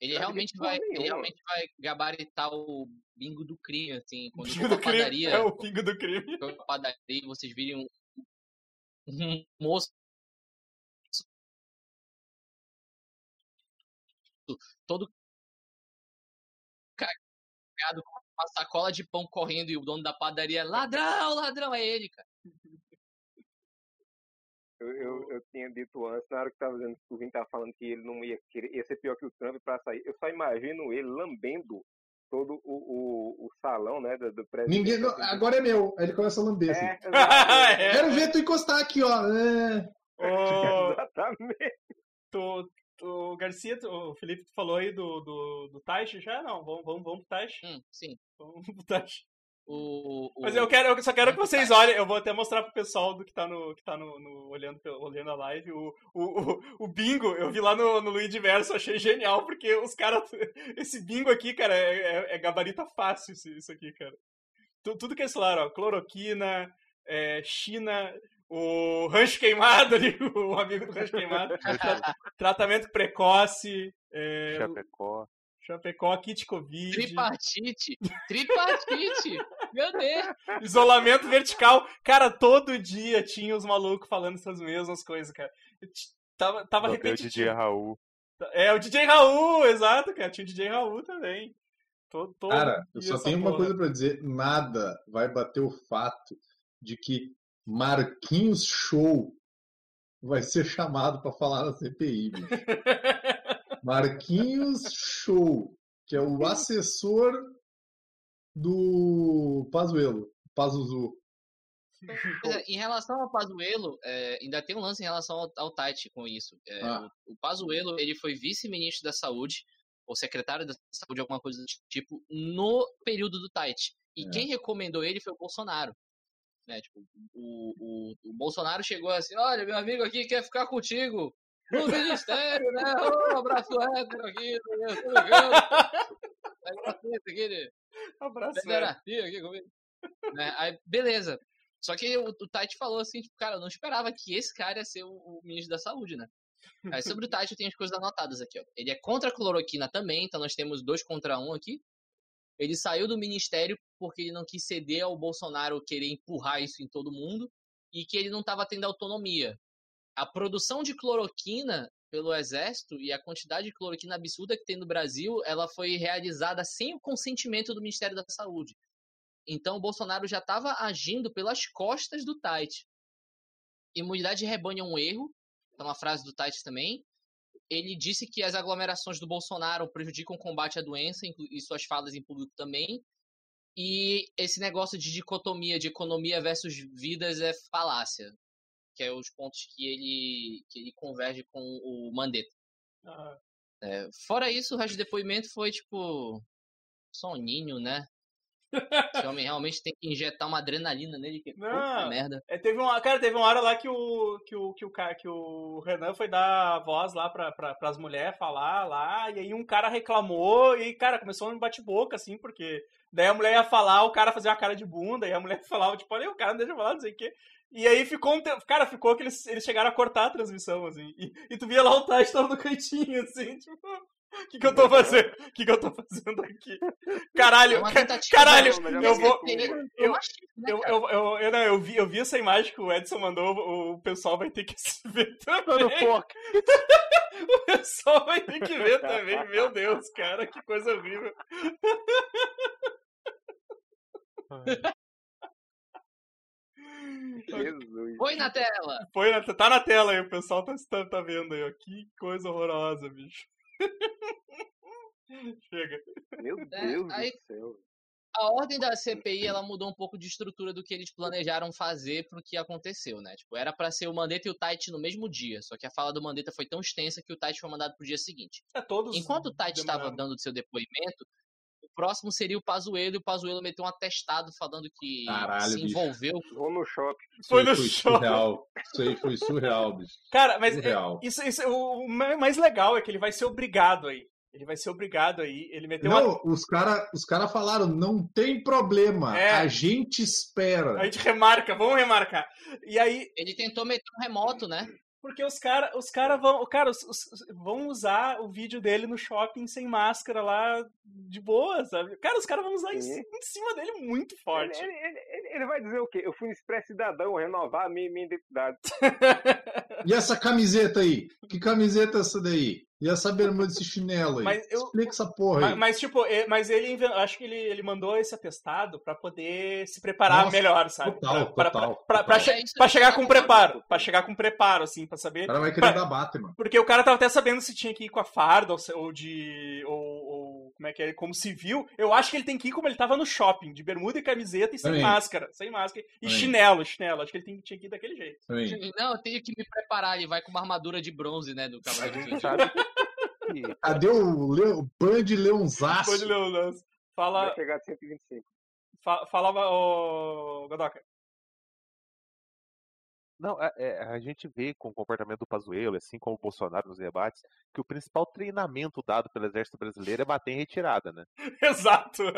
Ele realmente, vai, ele realmente vai gabaritar o bingo do crime, assim. Quando bingo do padaria, crime. É o bingo do crime. padaria vocês virem um, um moço todo cagado com uma sacola de pão correndo e o dono da padaria, ladrão, ladrão, é ele, cara. Eu, eu, eu, tinha dito antes, na hora que tava dizendo que o Vim tava falando que ele não ia querer, ia ser pior que o Trump para sair. Eu só imagino ele lambendo todo o, o, o salão, né, do, do prédio. Ninguém, não, agora é meu. Aí ele começa a lamber. Assim. É, é. Quero ver tu encostar aqui, ó. É. Oh, Exatamente. Tô, o Garcia, o Felipe falou aí do, do, do Taishi já? Não, vamos, vamos, vamos pro Taishi. Hum, sim. Vamos pro Taishi. O, o... Mas eu quero, eu só quero que vocês olhem, eu vou até mostrar pro pessoal do que tá no, que tá no, no olhando, olhando a live, o, o, o, bingo, eu vi lá no, no Luigi Verso, achei genial, porque os caras, esse bingo aqui, cara, é, é, é gabarita fácil isso, isso aqui, cara. Tudo, tudo que é esse lá, ó, cloroquina, é, China, o rancho queimado ali, o amigo do rancho queimado. tratamento precoce. É, Chapecó. Chapecó, kit Covid. Tripartite. Tripartite. Meu Deus. Isolamento vertical. Cara, todo dia tinha os malucos falando essas mesmas coisas, cara. Tava, tava repetitivo. o DJ Raul. É, o DJ Raul, exato, cara. Tinha o DJ Raul também. Todo, todo cara, eu só tenho porra. uma coisa para dizer. Nada vai bater o fato de que Marquinhos Show vai ser chamado para falar na CPI, bicho. Marquinhos Show, que é o assessor do Pazuello, Pazuzu. É, em relação ao Pazuello, é, ainda tem um lance em relação ao, ao Tite com isso. É, ah. O, o Pazuello, ele foi vice-ministro da Saúde, ou secretário da Saúde, alguma coisa do tipo, no período do Tite. E é. quem recomendou ele foi o Bolsonaro. Né? Tipo, o, o, o Bolsonaro chegou assim, olha, meu amigo aqui quer ficar contigo no ministério, né? Oh, abraço hétero aqui, tô ligando. aqui Abraço aqui comigo. Né? Aí, beleza. Só que o, o Tite falou assim, tipo, cara, eu não esperava que esse cara ia ser o, o ministro da saúde, né? Aí sobre o Tite eu tenho as coisas anotadas aqui, ó. Ele é contra a cloroquina também, então nós temos dois contra um aqui. Ele saiu do ministério porque ele não quis ceder ao Bolsonaro querer empurrar isso em todo mundo e que ele não estava tendo autonomia. A produção de cloroquina pelo exército e a quantidade de cloroquina absurda que tem no Brasil, ela foi realizada sem o consentimento do Ministério da Saúde. Então o Bolsonaro já estava agindo pelas costas do Tait. Imunidade de rebanho é um erro, é uma frase do Tait também ele disse que as aglomerações do Bolsonaro prejudicam o combate à doença e suas falas em público também. E esse negócio de dicotomia de economia versus vidas é falácia, que é os pontos que ele que ele converge com o Mandetta. Ah. É, fora isso, o resto do depoimento foi tipo soninho, né? Esse homem realmente tem que injetar uma adrenalina nele, que não, merda. É, teve uma, cara, teve uma hora lá que o que o que o que o Renan foi dar voz lá para pra, as mulheres falar lá, e aí um cara reclamou e cara, começou um bate-boca assim, porque daí a mulher ia falar, o cara fazia uma cara de bunda, e a mulher falava tipo, olha, o cara não deixa falar, não sei o quê. E aí ficou um tempo. Cara, ficou que eles, eles chegaram a cortar a transmissão, assim. E, e tu via lá o Tati tava no cantinho, assim, tipo. O que, que eu tô fazendo? O que, que eu tô fazendo aqui? Caralho, é caralho, eu vou. Eu, né, eu, eu, eu, eu, não, eu, vi, eu vi essa imagem que o Edson mandou, o pessoal vai ter que se ver também. o pessoal vai ter que ver também, meu Deus, cara, que coisa horrível. Jesus. Põe na tela! Põe na, tá na tela aí, o pessoal tá, tá, tá vendo aí, ó. Que coisa horrorosa, bicho. Chega. Meu é, Deus é, aí, do céu. A ordem da CPI ela mudou um pouco de estrutura do que eles planejaram fazer pro que aconteceu, né? Tipo, era para ser o Mandetta e o Tait no mesmo dia, só que a fala do Mandetta foi tão extensa que o Tait foi mandado pro dia seguinte. É, todos Enquanto o Tait estava dando seu depoimento, próximo seria o Pazuello e o Pazuello meteu um atestado falando que Caralho, se envolveu. Ou no shopping. Foi no foi shopping. Surreal. Isso aí foi surreal, bicho. Cara, mas surreal. Isso, isso, o mais legal é que ele vai ser obrigado aí. Ele vai ser obrigado aí. Ele meteu Não, uma... os caras os cara falaram, não tem problema, É. a gente espera. A gente remarca, vamos remarcar. E aí, Ele tentou meter um remoto, né? Porque os caras os cara vão. Cara, os- os- vão usar o vídeo dele no shopping sem máscara lá de boa, sabe? Cara, os caras vão usar ci- em cima dele muito forte. ele, ele, ele- ele vai dizer o quê? Eu fui um expresso cidadão renovar a minha, minha identidade. E essa camiseta aí? Que camiseta é essa daí? E essa bermuda, esse chinelo aí? Mas eu- Explica essa porra aí. Mas, mas, tipo, e- mas ele acho que ele, ele mandou esse atestado pra poder se preparar Nossa, melhor, sabe? total, pra, pra- total, pra- pra total. che- É pra aí, chegar com preparo. Pra chegar com preparo, assim, pra saber. O cara vai querer pra- dar Batman. Porque o cara tava até sabendo se tinha que ir com a farda ou, se- ou de. Ou como é que é? Como civil. Eu acho que ele tem que ir como ele tava no shopping, de bermuda e camiseta e sem Também. máscara. Sem máscara. E Também. chinelo, chinelo. Acho que ele tem, tinha que ir daquele jeito. Também. Não, eu tenho que me preparar. Ele vai com uma armadura de bronze, né? Do Cavaleiro sabe Cadê o, Leo, Band Leonzaço? Pode ler o lance. Fala. Vai chegar de 125. fa- Falava, ô. Godoka. Não, é- é, a gente vê com o comportamento do Pazuello, assim como o Bolsonaro nos debates, que o principal treinamento dado pelo Exército Brasileiro é bater em retirada, né? Exato.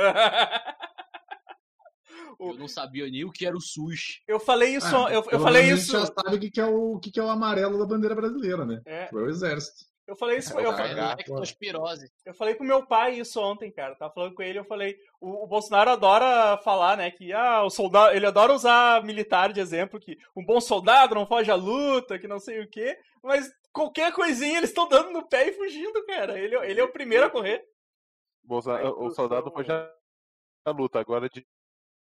Eu não sabia nem o que era o SUS. Eu falei isso, Ah, eu, eu falei isso. A gente já sabe o que, que, é o, o que, que é o amarelo da bandeira brasileira, né? É, Foi o exército. Eu falei isso, É, eu, o É lectospirose. eu falei pro meu pai isso ontem, cara. Tava falando com ele, eu falei, o, o Bolsonaro adora falar, né, que ah, o soldado, ele adora usar militar de exemplo, que um bom soldado não foge à luta, que não sei o quê, mas qualquer coisinha eles estão dando no pé e fugindo, cara. Ele, ele é o primeiro a correr. Bolsa- A o soldado já na luta, agora de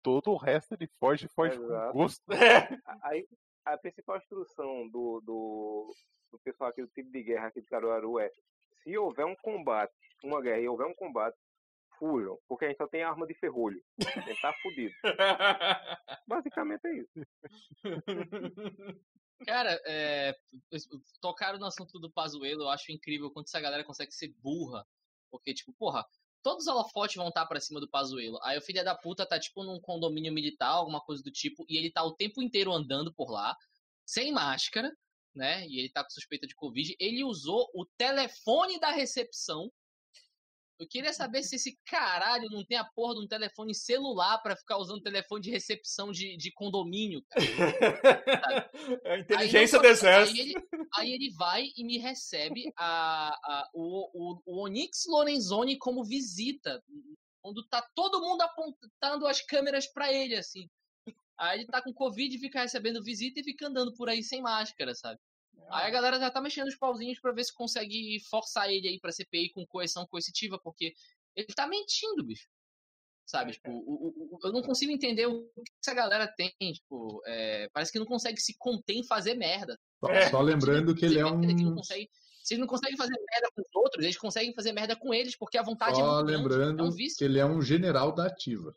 todo o resto ele foge, foge com Exato. gosto. É. Aí, a principal instrução do, do, do pessoal aqui do tipo de guerra aqui de Caruaru é se houver um combate, uma guerra e houver um combate, fujam, porque a gente só tem arma de ferrolho. A gente tá fudido. Basicamente é isso. Cara, é, tocaram no assunto do Pazuello, eu acho incrível quanto essa galera consegue ser burra. Porque, tipo, porra, todos os holofotes vão estar pra cima do Pazuello. Aí o filho da puta tá, tipo, num condomínio militar, alguma coisa do tipo, e ele tá o tempo inteiro andando por lá, sem máscara, né? E ele tá com suspeita de Covid. Ele usou o telefone da recepção. Eu queria saber se esse caralho não tem a porra de um telefone celular pra ficar usando telefone de recepção de, de condomínio, cara. É a Aí inteligência do só- exército. Aí ele, aí ele vai e me recebe a, a- o, o, o Onyx Lorenzoni como visita. Quando tá todo mundo apontando as câmeras pra ele, assim. Aí ele tá com Covid e fica recebendo visita e fica andando por aí sem máscara, sabe? Aí a galera já tá mexendo os pauzinhos pra ver se consegue forçar ele aí pra CPI com coerção coercitiva, porque ele tá mentindo, bicho. Sabe, tipo, o- o- o- eu não consigo entender o que essa galera tem, tipo, é, parece que não consegue se conter em fazer merda. Só, É. só lembrando que ele é um. Eles não conseguem- se eles não conseguem fazer merda com os outros, eles conseguem fazer merda com eles, porque a vontade é Só grande. É lembrando um que ele é um general da ativa.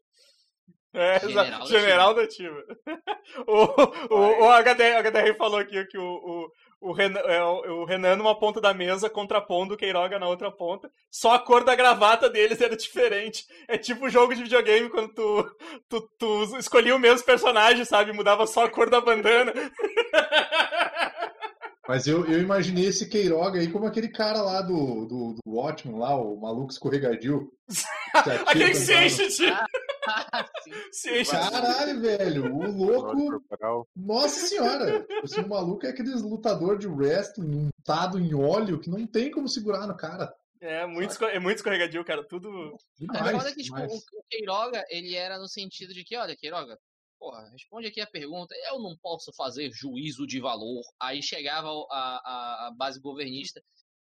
É, General General da Ativa. o, o, o HDR, o HDR falou aqui que o, o, o, Renan, é, o o Renan numa ponta da mesa contrapondo o Queiroga na outra ponta. Só a cor da gravata deles era diferente. É tipo jogo de videogame quando tu, tu, tu escolhia o mesmo personagem, sabe? Mudava só a cor da bandana. Mas eu, eu imaginei esse Queiroga aí como aquele cara lá do, do, do Watchmen, lá, o maluco escorregadio. Aquele que Caralho, velho, o louco. Nossa senhora! Esse maluco é aqueles lutador de wrestling untado em óleo que não tem como segurar no cara. É muito, é muito escorregadio, cara. Tudo. Demais. Mas foda que, tipo, demais. o, o Queiroga, ele era no sentido de que, olha, Queiroga, porra, responde aqui a pergunta. Eu não posso fazer juízo de valor. Aí chegava o- a, a, a base governista.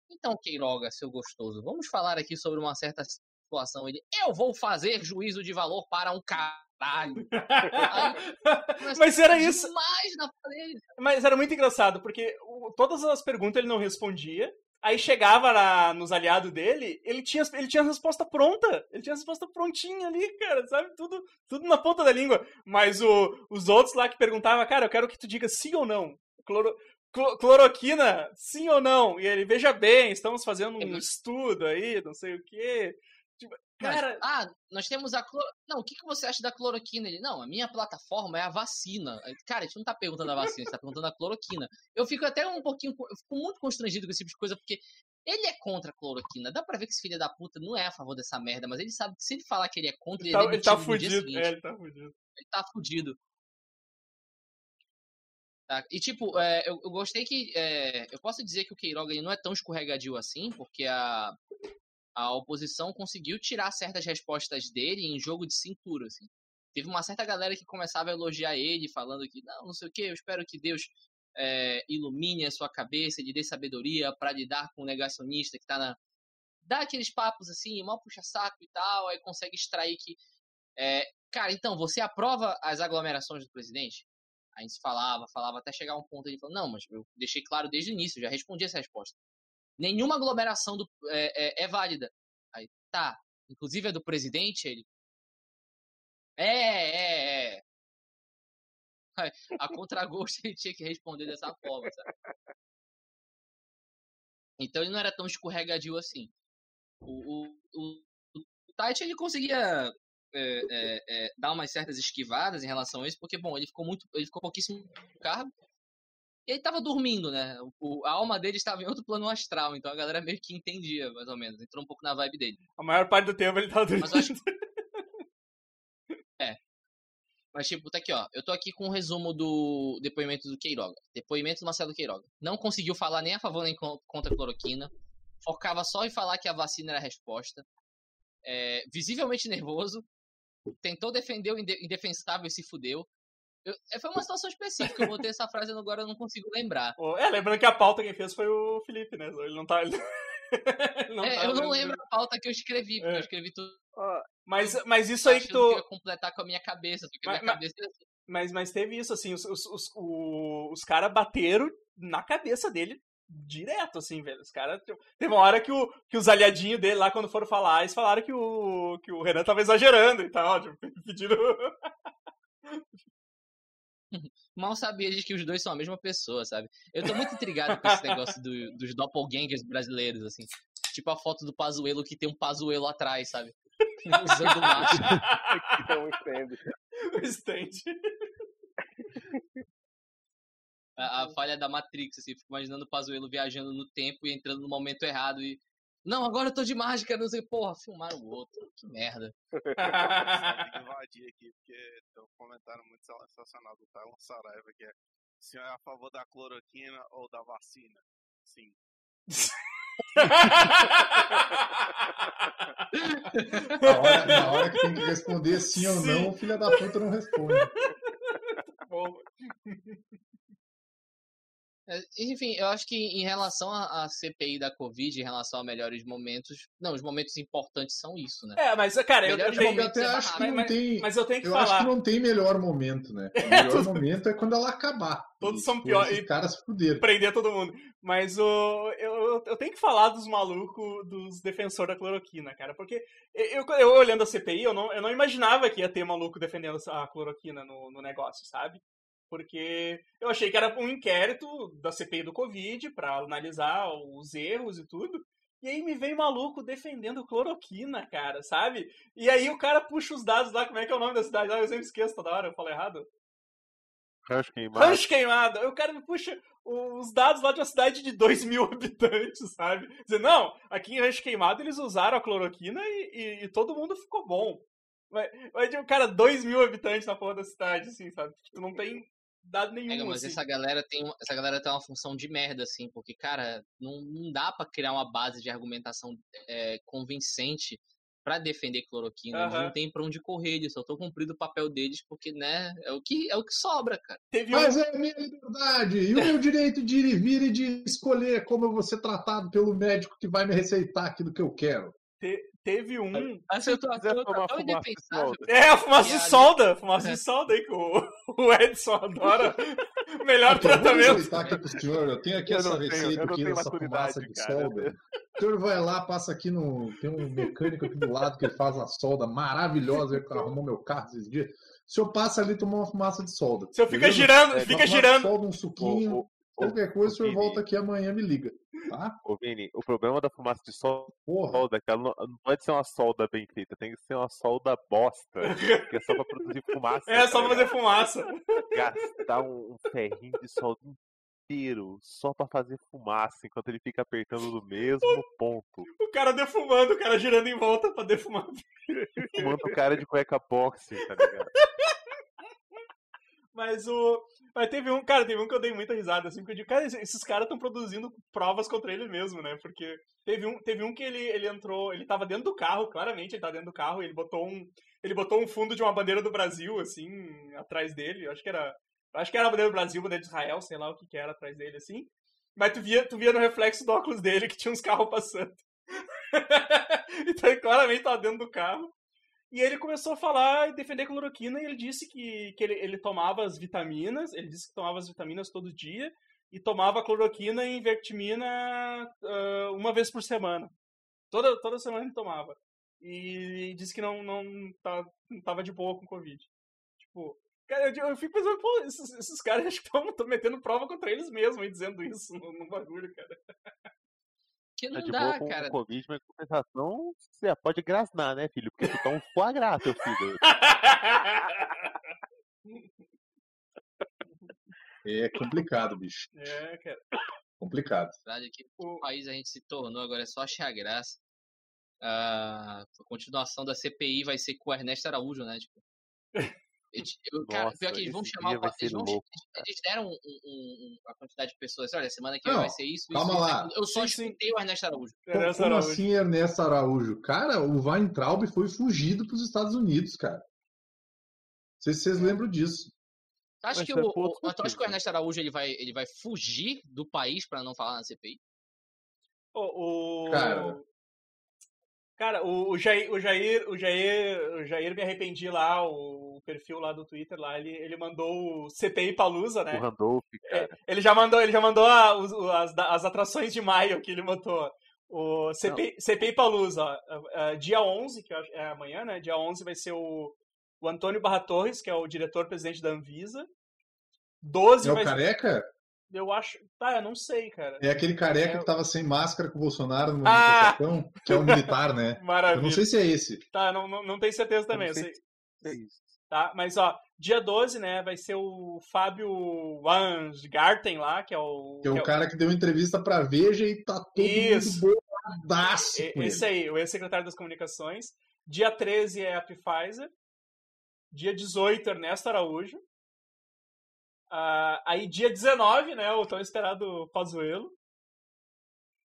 Então, Queiroga, seu gostoso, vamos falar aqui sobre uma certa situação. Ele, eu vou fazer juízo de valor para um caralho. Aí, Mas era isso. Mas era muito engraçado, porque todas as perguntas ele não respondia. Aí chegava na- nos aliados dele, ele tinha, ele tinha a resposta pronta. Ele tinha a resposta prontinha ali, cara, sabe? Tudo, tudo na ponta da língua. Mas o- os outros lá que perguntavam, cara, eu quero que tu diga sim ou não. Cloro, clo- cloroquina, sim ou não? E ele, veja bem, estamos fazendo um estudo aí, não sei o quê. Tipo, Mas, cara, ah, nós temos a cloro... Não, o que, que você acha da cloroquina? Ele, não, a minha plataforma é a vacina. Cara, a gente não tá perguntando a vacina, a gente tá perguntando a cloroquina. Eu fico até um pouquinho. Eu fico muito constrangido com esse tipo de coisa, porque Ele é contra a cloroquina. Dá pra ver que esse filho da puta não é a favor dessa merda, mas ele sabe que se ele falar que ele é contra, ele, ele, tá, ele tá fudido. É, ele tá fudido. Ele tá fudido. Tá? E, tipo, é, eu, eu, gostei que. É, eu posso dizer que o Queiroga não é tão escorregadio assim, porque a, a oposição conseguiu tirar certas respostas dele em jogo de cintura. Assim. Teve uma certa galera que começava a elogiar ele, falando que, não, não sei o que, eu espero que Deus é, ilumine a sua cabeça, lhe dê sabedoria para lidar com o negacionista que tá na. Dá aqueles papos assim, mal puxa-saco e tal, aí consegue extrair que. É, cara, então, você aprova as aglomerações do presidente? A gente falava, falava até chegar um ponto ele falou, não, mas eu deixei claro desde o início, já respondi essa resposta. Nenhuma aglomeração do, é, é, é válida. Aí, tá. Inclusive a do presidente, ele. É, é, é. A contragosto ele tinha que responder dessa forma, sabe? Então ele não era tão escorregadio assim. O, o, o, o Tite ele conseguia é, é, é, dar umas certas esquivadas em relação a isso, porque, bom, ele ficou muito. Ele ficou pouquíssimo no cargo. E ele tava dormindo, né? O, a alma dele estava em outro plano astral, então a galera meio que entendia, mais ou menos. Entrou um pouco na vibe dele. A maior parte do tempo ele tava dormindo. Mas acho... é. Mas, tipo, tá aqui, ó. Eu tô aqui com um resumo do depoimento do Queiroga. Depoimento do Marcelo Queiroga. Não conseguiu falar nem a favor nem contra a cloroquina. Focava só em falar que a vacina era a resposta. É, visivelmente nervoso tentou defender o indefensável e se fudeu. Eu, é, foi uma situação específica, eu botei essa frase agora eu não consigo lembrar. É, lembrando que a pauta quem fez foi o Felipe, né? Ele não tá. Ele... não é, tá eu não lembro a pauta que eu escrevi, porque é. eu escrevi tudo. Mas, mas isso aí que tu. Que completar com a minha cabeça, porque mas, minha cabeça mas, mas teve isso, assim, os, os, os, os, caras bateram na cabeça dele direto, assim, velho. Os caras. Tipo, teve uma hora que, o, que os aliadinhos dele lá, quando foram falar, eles falaram que o, que o Renan tava exagerando e tal, tipo, pedindo. Mal sabia de que os dois são a mesma pessoa, sabe? Eu tô muito intrigado com esse negócio do, dos doppelgangers brasileiros, assim. Tipo a foto do Pazuelo que tem um Pazuelo atrás, sabe? Usando máscara. que é um stand. O stand a, a, falha da Matrix, assim, fico imaginando o Pazuello viajando no tempo e entrando no momento errado e. Não, agora eu tô de mágica, não sei, porra, filmaram o outro. Que merda. Tem que invadir aqui, porque tem um comentário muito sensacional do Tylon Saraiva, que é se é a favor da cloroquina ou da vacina? Sim. na, hora, na hora que tem que responder sim, sim. ou não, o filho da puta não responde. Bom. É, enfim, eu acho que em relação à CPI da Covid, em relação a melhores momentos, não, os momentos importantes são isso, né? É, mas, cara, eu, eu, eu até é acho que não mas, tem. Mas eu tenho que eu falar. acho que não tem melhor momento, né? O melhor momento é quando ela acabar. Todos são piores. Os caras se fuderam. Prender todo mundo. Mas o, eu, eu tenho que falar dos malucos, dos defensores da cloroquina, cara. Porque eu, eu olhando a CPI, eu não, eu não imaginava que ia ter maluco defendendo a cloroquina no, no negócio, sabe? Porque eu achei que era um inquérito da CPI do Covid para analisar os erros e tudo. E aí me vem maluco defendendo cloroquina, cara, sabe? E aí o cara puxa os dados lá, como é que é o nome da cidade? Ah, eu sempre esqueço toda hora, eu falo errado. Rancho Queimado. Rancho Queimado. Aí o cara me puxa os dados lá de uma cidade de 2 mil habitantes, sabe? Dizer, não, aqui em Rancho Queimado eles usaram a cloroquina e, e, e todo mundo ficou bom. Mas, mas tipo, cara, 2 mil habitantes na porra da cidade, assim, sabe? Tipo, não tem dado nenhum. É, mas assim. essa galera tem essa galera tem uma função de merda, assim, porque, cara, não, não dá para criar uma base de argumentação é, convincente para defender cloroquina. Uhum. Eles não tem pra onde correr, eles só estão cumprindo o papel deles, porque, né, é o que, é o que sobra, cara. Teve Mas um... é a minha liberdade e o meu direito de ir e vir e de escolher como eu vou ser tratado pelo médico que vai me receitar aquilo que eu quero. Te, Teve um. Acertou a tão, indefensável. É, a fumaça de solda. Fumaça de é. solda aí que o, o Edson adora. Melhor tratamento. Eu aqui pro senhor. Eu tenho aqui eu essa receita aqui dessa fumaça de cara, solda. O senhor vai lá, passa aqui no. Tem um mecânico aqui do lado que faz a solda maravilhosa. Ele arrumou meu carro esses dias. O senhor passa ali e toma uma fumaça de solda. O senhor fica girando, é, fica girando. Solda, um suquinho. O, Qualquer coisa, o senhor volta aqui amanhã me liga. Tá? Ô, Vini, o problema da fumaça de solda é que ela não, não, pode ser uma solda bem feita, tem que ser uma solda bosta. que é só pra produzir fumaça. É, só pra fazer fumaça. Gastar um, um ferrinho de solda inteiro só pra fazer fumaça enquanto ele fica apertando no mesmo ponto. O cara defumando, o cara girando em volta pra defumar. Fumando o cara de cueca boxe, tá ligado? Mas o. Mas teve um, cara, teve um que eu dei muita risada, assim, porque eu digo, cara, esses caras estão produzindo provas contra ele mesmo, né? Porque teve um, teve um que ele, ele entrou, ele tava dentro do carro, claramente, ele tá dentro do carro, ele botou um. Ele botou um fundo de uma bandeira do Brasil, assim, atrás dele. Acho que era. Acho que era a bandeira do Brasil, bandeira de Israel, sei lá o que, que era atrás dele, assim. Mas tu via, tu via no reflexo do óculos dele que tinha uns carros passando. então ele claramente tava dentro do carro. E ele começou a falar e defender a cloroquina e ele disse que, que ele, ele tomava as vitaminas, ele disse que tomava as vitaminas todo dia e tomava cloroquina e vertimina uh, uma vez por semana. Toda, toda semana ele tomava. E disse que não, não, tá, não tava de boa com Covid. Tipo, cara, eu, eu fico pensando, pô, esses, esses caras acho que estão metendo prova contra eles mesmos e dizendo isso no, no bagulho, cara. Que não Tá de dá, boa com cara. Covid, mas com compensação, você pode grasnar, né, filho? Porque tu tá um foie gras, teu filho. É complicado, bicho. é, cara. Complicado. verdade é que o país a gente se tornou, agora é só achar graça. Ah, a continuação da CPI vai ser com o Ernesto Araújo, né? Tipo, eu, cara, pior que eles vão chamar o eles, vão, louco, eles deram um, um- um- a quantidade de pessoas. Olha, semana que vem Não, vai ser isso, calma isso, lá. Eu só Sim, escutei o Ernesto Araújo. Co- Ernesto Como Araújo. assim, Ernesto Araújo? Cara, o Weintraub foi fugido para os Estados Unidos, cara. Não sei se vocês lembram disso. Tu acha Mas que é o, o, tu acha que o? Ernesto Araújo ele vai, ele vai fugir do país pra não falar na CPI? O, o... Cara. Cara, o, o Jair, o Jair, o Jair, o Jair me arrependi lá, o perfil lá do Twitter lá, ele, ele mandou o CPI Palusa, né? O Randolph, É, cara. ele já mandou, ele já mandou a- os- as, as atrações de maio que ele botou. O CPI, CPI Palusa, ó, ah, dia 11, que é amanhã, né? Dia 11 vai ser o, o Antônio Barra Torres, que é o diretor-presidente da Anvisa. 12 É o vai careca? Eu acho. Tá, eu não sei, cara. É aquele careca É o- que tava sem máscara com o Bolsonaro numa Ah! manifestação, que é o militar, né? Eu Maravilha. não sei se é esse. Tá, não, não, não tenho certeza Eu também. Eu sei sei, se é isso. tá? Mas, ó, dia 12, né, vai ser o Fábio Wansgarten lá, que é o. Que é que o cara que deu entrevista pra Veja e tá todo Isso. mundo boladaço E- com Esse ele. aí, o ex-secretário das comunicações. Dia 13 é a Pfizer. Dia 18, Ernesto Araújo. Ah, aí, dia 19, né, o tão esperado Pazuello.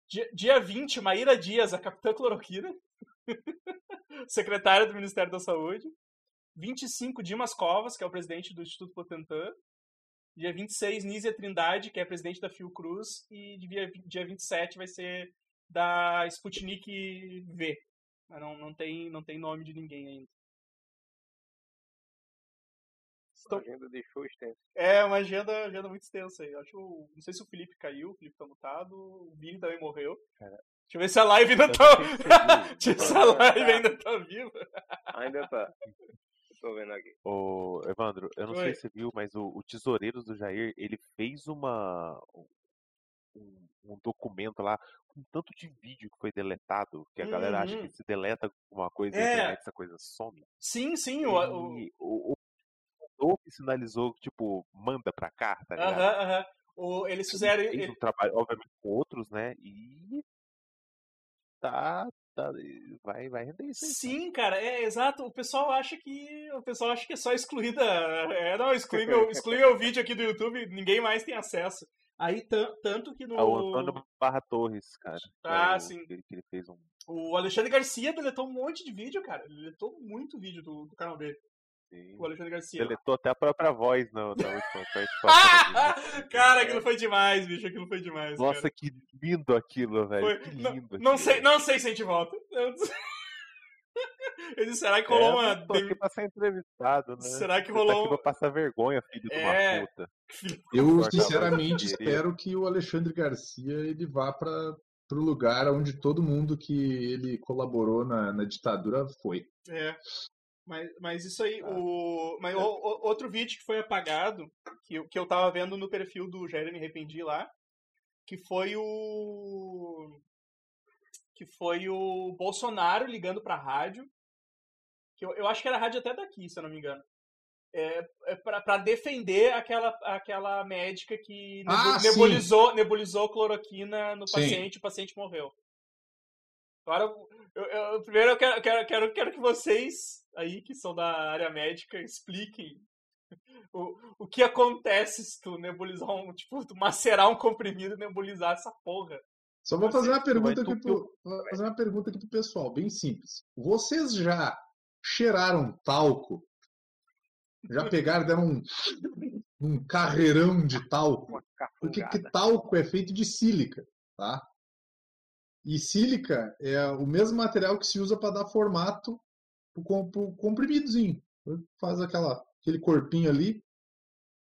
Dia, dia 20, Maíra Dias, a capitã cloroquina. secretária do Ministério da Saúde. 25, Dimas Covas, que é o presidente do Instituto Butantan. Dia 26, Nízia Trindade, que é presidente da Fiocruz. E dia, dia 27 vai ser da Sputnik V. Mas não, não, tem, não tem nome de ninguém ainda. A agenda deixou extensa. É uma agenda, agenda muito extensa aí. Acho, não sei se o Felipe caiu, o Felipe tá mutado, o Vini também morreu. Cara. Deixa eu ver se a live ainda Eu tá. não sei se a live ainda tá viva. Ainda tá. Eu tô vendo aqui. Ô, Evandro, eu não Oi. sei se você viu, mas o, o Tesoureiros do Jair, ele fez uma um, um documento lá com tanto de vídeo que foi deletado, que a galera acha Uhum. que se deleta alguma coisa É. internet, essa coisa some. Sim, sim, o. o... E o, o que sinalizou, tipo, manda pra cá, tá ligado? Aham, aham. O- eles Ele fizeram. fez ele- um trabalho, obviamente, com outros, né? E tá, tá vai, vai render isso aí. Sim, cara, é exato. O pessoal acha que. O pessoal acha que é só excluída. É, não, exclui meu, exclui meu vídeo aqui do YouTube, ninguém mais tem acesso. Aí, tan- tanto que no. Ah, o Antônio Barra Torres, cara. é Ah, o- sim. Que ele fez um. O Alexandre Garcia deletou um monte de vídeo, cara. Ele deletou muito vídeo do, do canal dele. Sim, O Alexandre Garcia. Deletou até a própria voz na, na última participação. dele. cara, aquilo foi demais, bicho. Aquilo foi demais. Nossa, cara. que lindo aquilo, velho. Foi- Que não- lindo. Não aquilo. sei, não sei se a gente volta. Eu- Eu disse, será que É, rolou eu uma. não tô aqui pra ser entrevistado, né? Será que Você tá rolou aqui um- pra passar vergonha, filho de uma É. puta. Eu, sinceramente, espero que o Alexandre Garcia ele vá para o lugar onde todo mundo que ele colaborou na, na ditadura foi. É. Mas, mas isso aí, Ah. o. Mas o- o- outro vídeo que foi apagado, que, eu- que eu tava vendo no perfil do Jair Me Arrependi lá, que foi o. Que foi o Bolsonaro ligando pra rádio. Que eu, eu acho que era a rádio até daqui, se eu não me engano. é, é para defender aquela, aquela médica que Ah, sim. nebulizou, nebulizou cloroquina no Sim. paciente e o paciente morreu. Agora, eu, eu- primeiro eu quero, quero, quero, quero que vocês aí, que são da área médica, expliquem o, o que acontece se tu nebulizar um, tipo, tu macerar um comprimido e nebulizar essa porra. Só vou fazer uma pergunta aqui pro, fazer uma pergunta aqui pro pessoal, bem simples. Vocês já cheiraram talco? Já pegaram, deram um, um carreirão de talco? Porque talco é feito de sílica, tá? E sílica é o mesmo material que se usa para dar formato pro, pro comprimidozinho. Faz aquela, aquele corpinho ali.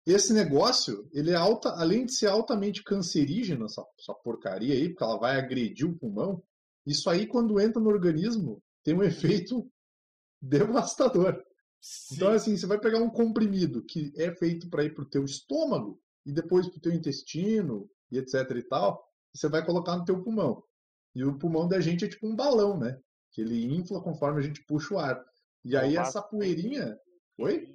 Esse negócio, ele é alta, além de ser altamente cancerígeno, essa, essa porcaria aí, porque ela vai agredir o pulmão, isso aí, quando entra no organismo, tem um efeito devastador. Então, assim, você vai pegar um comprimido que é feito para ir pro teu estômago e depois pro teu intestino e etc e tal, e você vai colocar no teu pulmão. E o pulmão da gente é tipo um balão, né? Que ele infla conforme a gente puxa o ar. E aí Um essa poeirinha... Oi?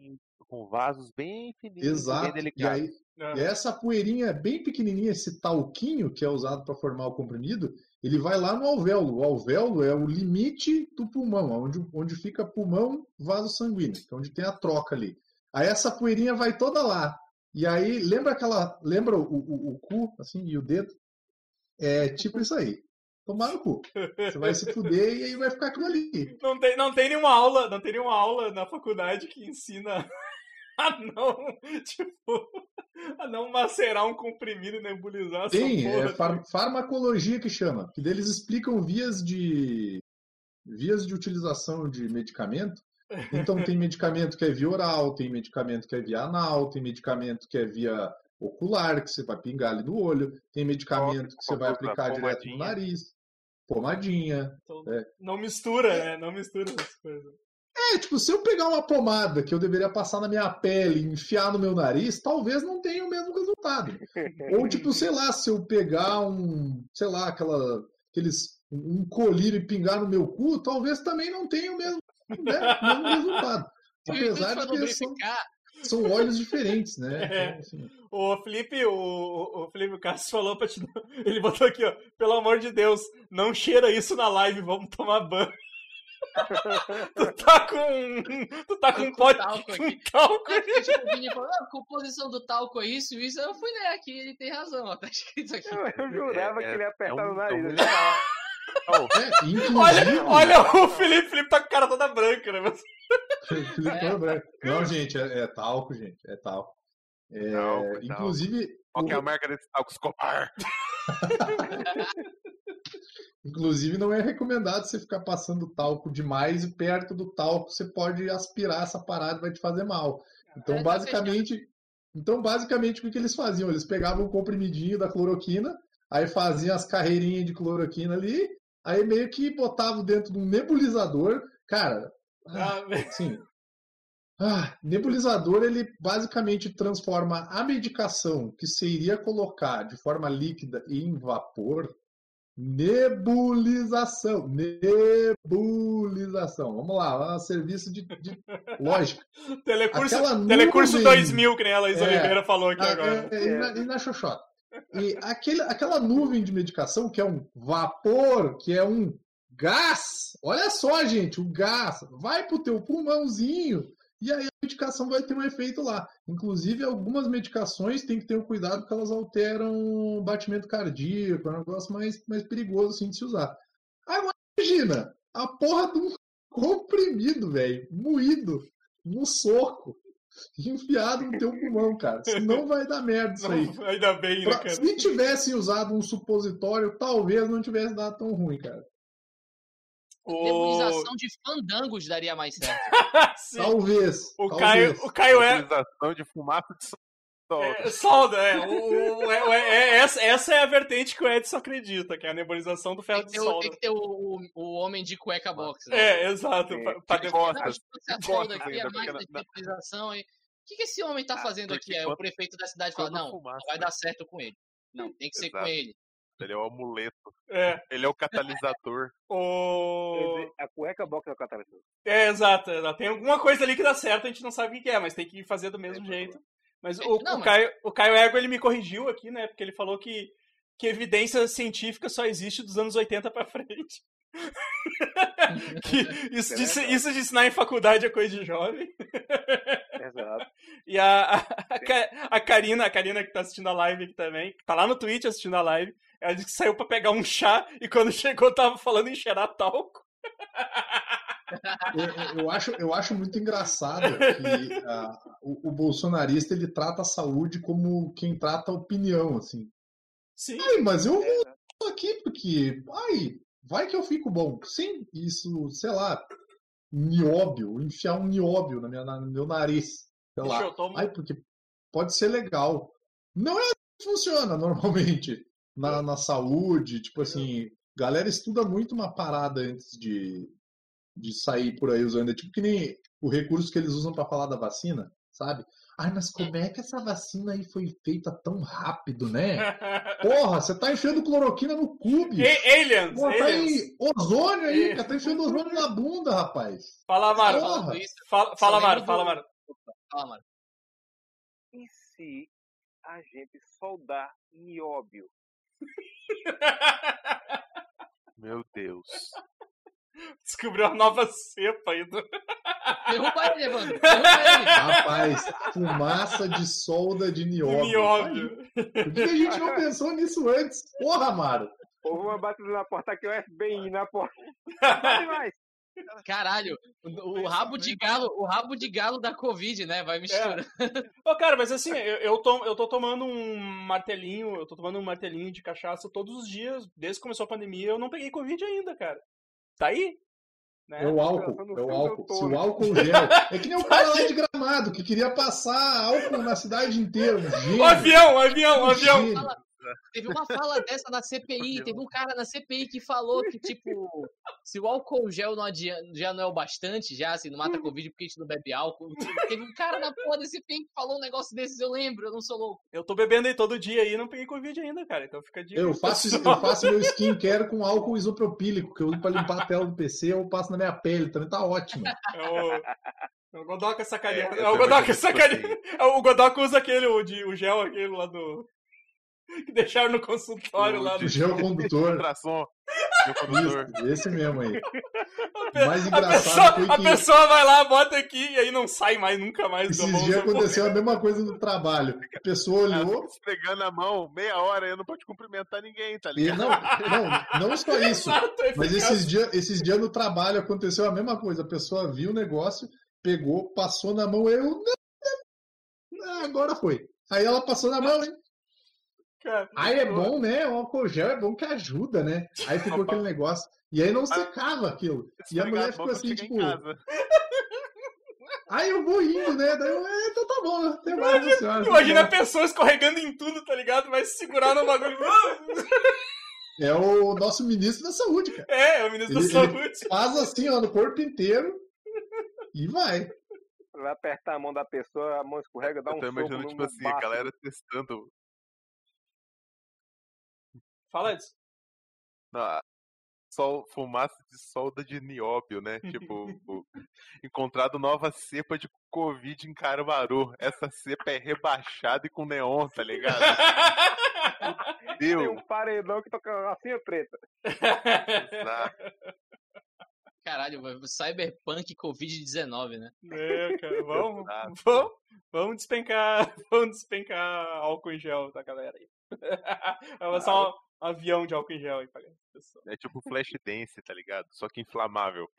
Com vasos bem fininhos, Exato. bem E delicados. aí, Ah, e essa poeirinha bem pequenininha, esse talquinho que é usado para formar o comprimido, ele vai lá no alvéolo. O alvéolo é o limite do pulmão, onde, onde fica pulmão, vaso sanguíneo, que é onde tem a troca ali. Aí essa poeirinha vai toda lá. E aí, lembra aquela. Lembra o, o, o cu, assim, e o dedo? É tipo isso aí. Tomar no cu. Você vai se fuder e aí vai ficar aquilo ali. Não tem, não tem nenhuma aula, não tem nenhuma aula na faculdade que ensina a não, tipo, a não macerar um comprimido e nebulizar Tem, porra. é far- farmacologia que chama, que eles explicam vias de vias de utilização de medicamento. Então tem medicamento que é via oral, tem medicamento que é via anal, tem medicamento que é via ocular, que você vai pingar ali no olho, tem medicamento que você vai aplicar direto no nariz, pomadinha. Então, É. Não mistura, né? Não mistura essas coisas. É, tipo, se eu pegar uma pomada que eu deveria passar na minha pele e enfiar no meu nariz, talvez não tenha o mesmo resultado. Ou, tipo, sei lá, se eu pegar um, sei lá, aquela, aqueles, um colírio e pingar no meu cu, talvez também não tenha o mesmo, né, mesmo resultado. Apesar de que são, são óleos diferentes, né? É. Então, assim, O Felipe, o, o, o Felipe Castro falou pra te. Ele botou aqui, ó. Pelo amor de Deus, não cheira isso na live, vamos tomar banho. tu tá com. Tu tá com um com pote talco aqui. talco. Aí tipo, o falou, ah, a composição do talco é isso, isso. Eu fui ler aqui, ele tem razão, ó, tá escrito aqui. Eu, eu jurava É- que ele ia apertar é um- no nariz. é um- é, inclusive, Olha, olha o Felipe, Felipe tá com a cara toda branca, né? Mas- Felipe É. Branco. Não, gente, é, é talco, gente, é talco. É, Talco, talco. inclusive, Qual que é a o- marca desse talco Escobar? Inclusive, não é recomendado você ficar passando talco demais e perto do talco você pode aspirar essa parada e vai te fazer mal. Então, É, tá basicamente, então, basicamente, o que, que eles faziam? Eles pegavam o comprimidinho da cloroquina, aí faziam as carreirinhas de cloroquina ali, aí meio que botavam dentro de um nebulizador. Cara, Ah, Sim. Ah, nebulizador, ele basicamente transforma a medicação que você iria colocar de forma líquida em vapor. Nebulização. Nebulização. Vamos lá, serviço de, de lógica. telecurso, Aquela telecurso nuvem- 2000, que nem a Laís É. Oliveira falou aqui Ah, agora. é, é, e, na, e na xoxota. E aquele, aquela nuvem de medicação que é um vapor, que é um gás. Olha só, gente, o gás vai pro teu pulmãozinho e aí a medicação vai ter um efeito lá. Inclusive, algumas medicações tem que ter um cuidado porque elas alteram o batimento cardíaco, é um negócio mais, mais perigoso assim, de se usar. Agora, imagina, a porra de um comprimido, velho, moído, no soco, enfiado no teu pulmão, cara. Senão vai dar merda isso aí. Não, ainda bem, né, Pra- cara? se tivessem usado um supositório, talvez não tivesse dado tão ruim, cara. O... Nebulização de fandangos daria mais certo. Talvez. O talvez. Caio, o Caio é, de fumaça de sol. é solda, é. O, o- é- é- é- essa, essa é a vertente que o Edson acredita, que é a nebulização do ferro Tem que de o, solda. tem que ter o, o, o homem de cueca box. né? É, exato. Pra, pra solda aqui é ainda, de na- na- nebulização. E... O que, que esse homem tá Ah, fazendo aqui? Aí o quando- prefeito da cidade fala, quando não, fumaça, não vai dar certo com ele. Não, tem que ser com Exato. ele. Ele é o amuleto. É. Ele é o catalisador. O... A cueca box é o catalisador. É, exato, exato. Tem alguma coisa ali que dá certo, a gente não sabe o que é, mas tem que fazer do mesmo jeito. Mas o, Não, o, mas- Caio, o Caio Ego, ele me corrigiu aqui, né? Porque ele falou que, que evidência científica só existe dos anos 80 pra frente. que isso, de, isso de ensinar em faculdade é coisa de jovem. Exato. E a, a, a, a Karina, a Karina que tá assistindo a live aqui também, que tá lá no Twitch assistindo a live, ela disse que saiu pra pegar um chá e quando chegou tava falando em cheirar talco. Eu, eu acho, eu acho muito engraçado que ah, o, o bolsonarista ele trata a saúde como quem trata a opinião, assim. Sim. Ai, mas eu vou aqui porque, ai, vai que eu fico bom. Sim, isso, sei lá, nióbio, enfiar um nióbio na minha, na- no meu nariz, sei lá. Tomo- Ai, porque pode ser legal. Não é assim que funciona normalmente na, na saúde, tipo assim, galera estuda muito uma parada antes de, de sair por aí usando, é tipo que nem o recurso que eles usam para falar da vacina, sabe? Ai, mas como é que essa vacina aí foi feita tão rápido, né? Porra, você tá enfiando cloroquina no cu, bicho. A- aliens, Porra, tá aliens. aí ozônio aí, É. cara, tá enfiando ozônio na bunda, rapaz. Fala, isso, Fala, fala fala, Amaro. Fala, mano. E se a gente soldar nióbio? Meu Deus. Descobriu uma nova cepa aí. Do... Derruba ele, Evandro. Derruba ele. Rapaz, fumaça de solda de nióbio. Nióbio. Por que a gente não pensou nisso antes? Porra, Amaro. Houve uma batida na porta aqui, o FBI na porta. Mais. Caralho, o, rabo de galo, o rabo de galo da Covid, né? Vai misturando. Ô, cara, mas assim, eu, eu, tô, eu tô tomando um martelinho, eu tô tomando um martelinho de cachaça todos os dias, desde que começou a pandemia, eu não peguei Covid ainda, cara. Tá aí? Né? É o álcool, pensando no é o álcool. Se o álcool gel. É que nem o cara lá de gramado que queria passar álcool na cidade inteira. Um. O avião, o avião, o avião. Teve uma fala dessa na CPI, teve um cara na CPI que falou que, tipo, se o álcool gel não adianta, já não é o bastante, já, assim, não mata Covid porque a gente não bebe álcool. Teve um cara na porra da CPI que falou um negócio desses, eu lembro, eu não sou louco. Eu tô bebendo aí todo dia aí e não peguei Covid ainda, cara. Então fica dica. Eu faço, eu faço meu skincare com álcool isopropílico, que eu uso pra limpar a tela do PC, eu passo na minha pele, também tá ótimo. É o, é Godoka sacaneando. É, É, o Godoka tipo sacaneando. É, o Godoka usa aquele, o, de, o gel aquele lá do. Que deixaram no consultório lá O do. gel condutor. Ultrassom. Meu condutor. Isso, esse mesmo aí. pe- mais a engraçado pessoa, foi a que- pessoa vai lá, bota aqui e aí não sai mais, nunca mais da Esses mão. dias da porra. aconteceu a mesma coisa no trabalho. A pessoa olhou, esfregando a mão meia hora e não pode cumprimentar ninguém, tá e ligado? não, não, não só isso. Exato, Mas esses dias esses dia no trabalho aconteceu a mesma coisa. A pessoa viu o negócio, pegou, passou na mão, eu. Agora foi. Aí ela passou na mão, hein? Cara, Aí é bom, né? O álcool gel é bom que ajuda, né? Aí ficou aquele negócio. E aí não secava aquilo. E a mulher ficou assim, tipo. Aí eu vou indo, né? Daí eu, é, então tá bom, até mais, né, senhora. Imagina a pessoa escorregando em tudo, tá ligado? Vai se segurar no bagulho. É o nosso ministro da saúde, cara. É, é o ministro Ele- da ele- saúde. Faz assim, ó, no corpo inteiro. E vai. Vai apertar a mão da pessoa, a mão escorrega, dá Eu um tô soco imaginando, no tipo assim, a galera testando. Fala isso. na- sol, fumaça de solda de nióbio, né? Tipo, o- encontrado nova cepa de Covid em Caruaru. Essa cepa é rebaixada e com neon, tá ligado? Tem Meu, um paredão que toca assim é preta. exato. Caralho, Cyberpunk Covid-19, né? É, cara, vamos, vamos, vamos despencar, vamos despencar álcool em gel da galera aí. Um avião de álcool em gel aí pra pessoa. É tipo flash dance, tá ligado? Só que inflamável.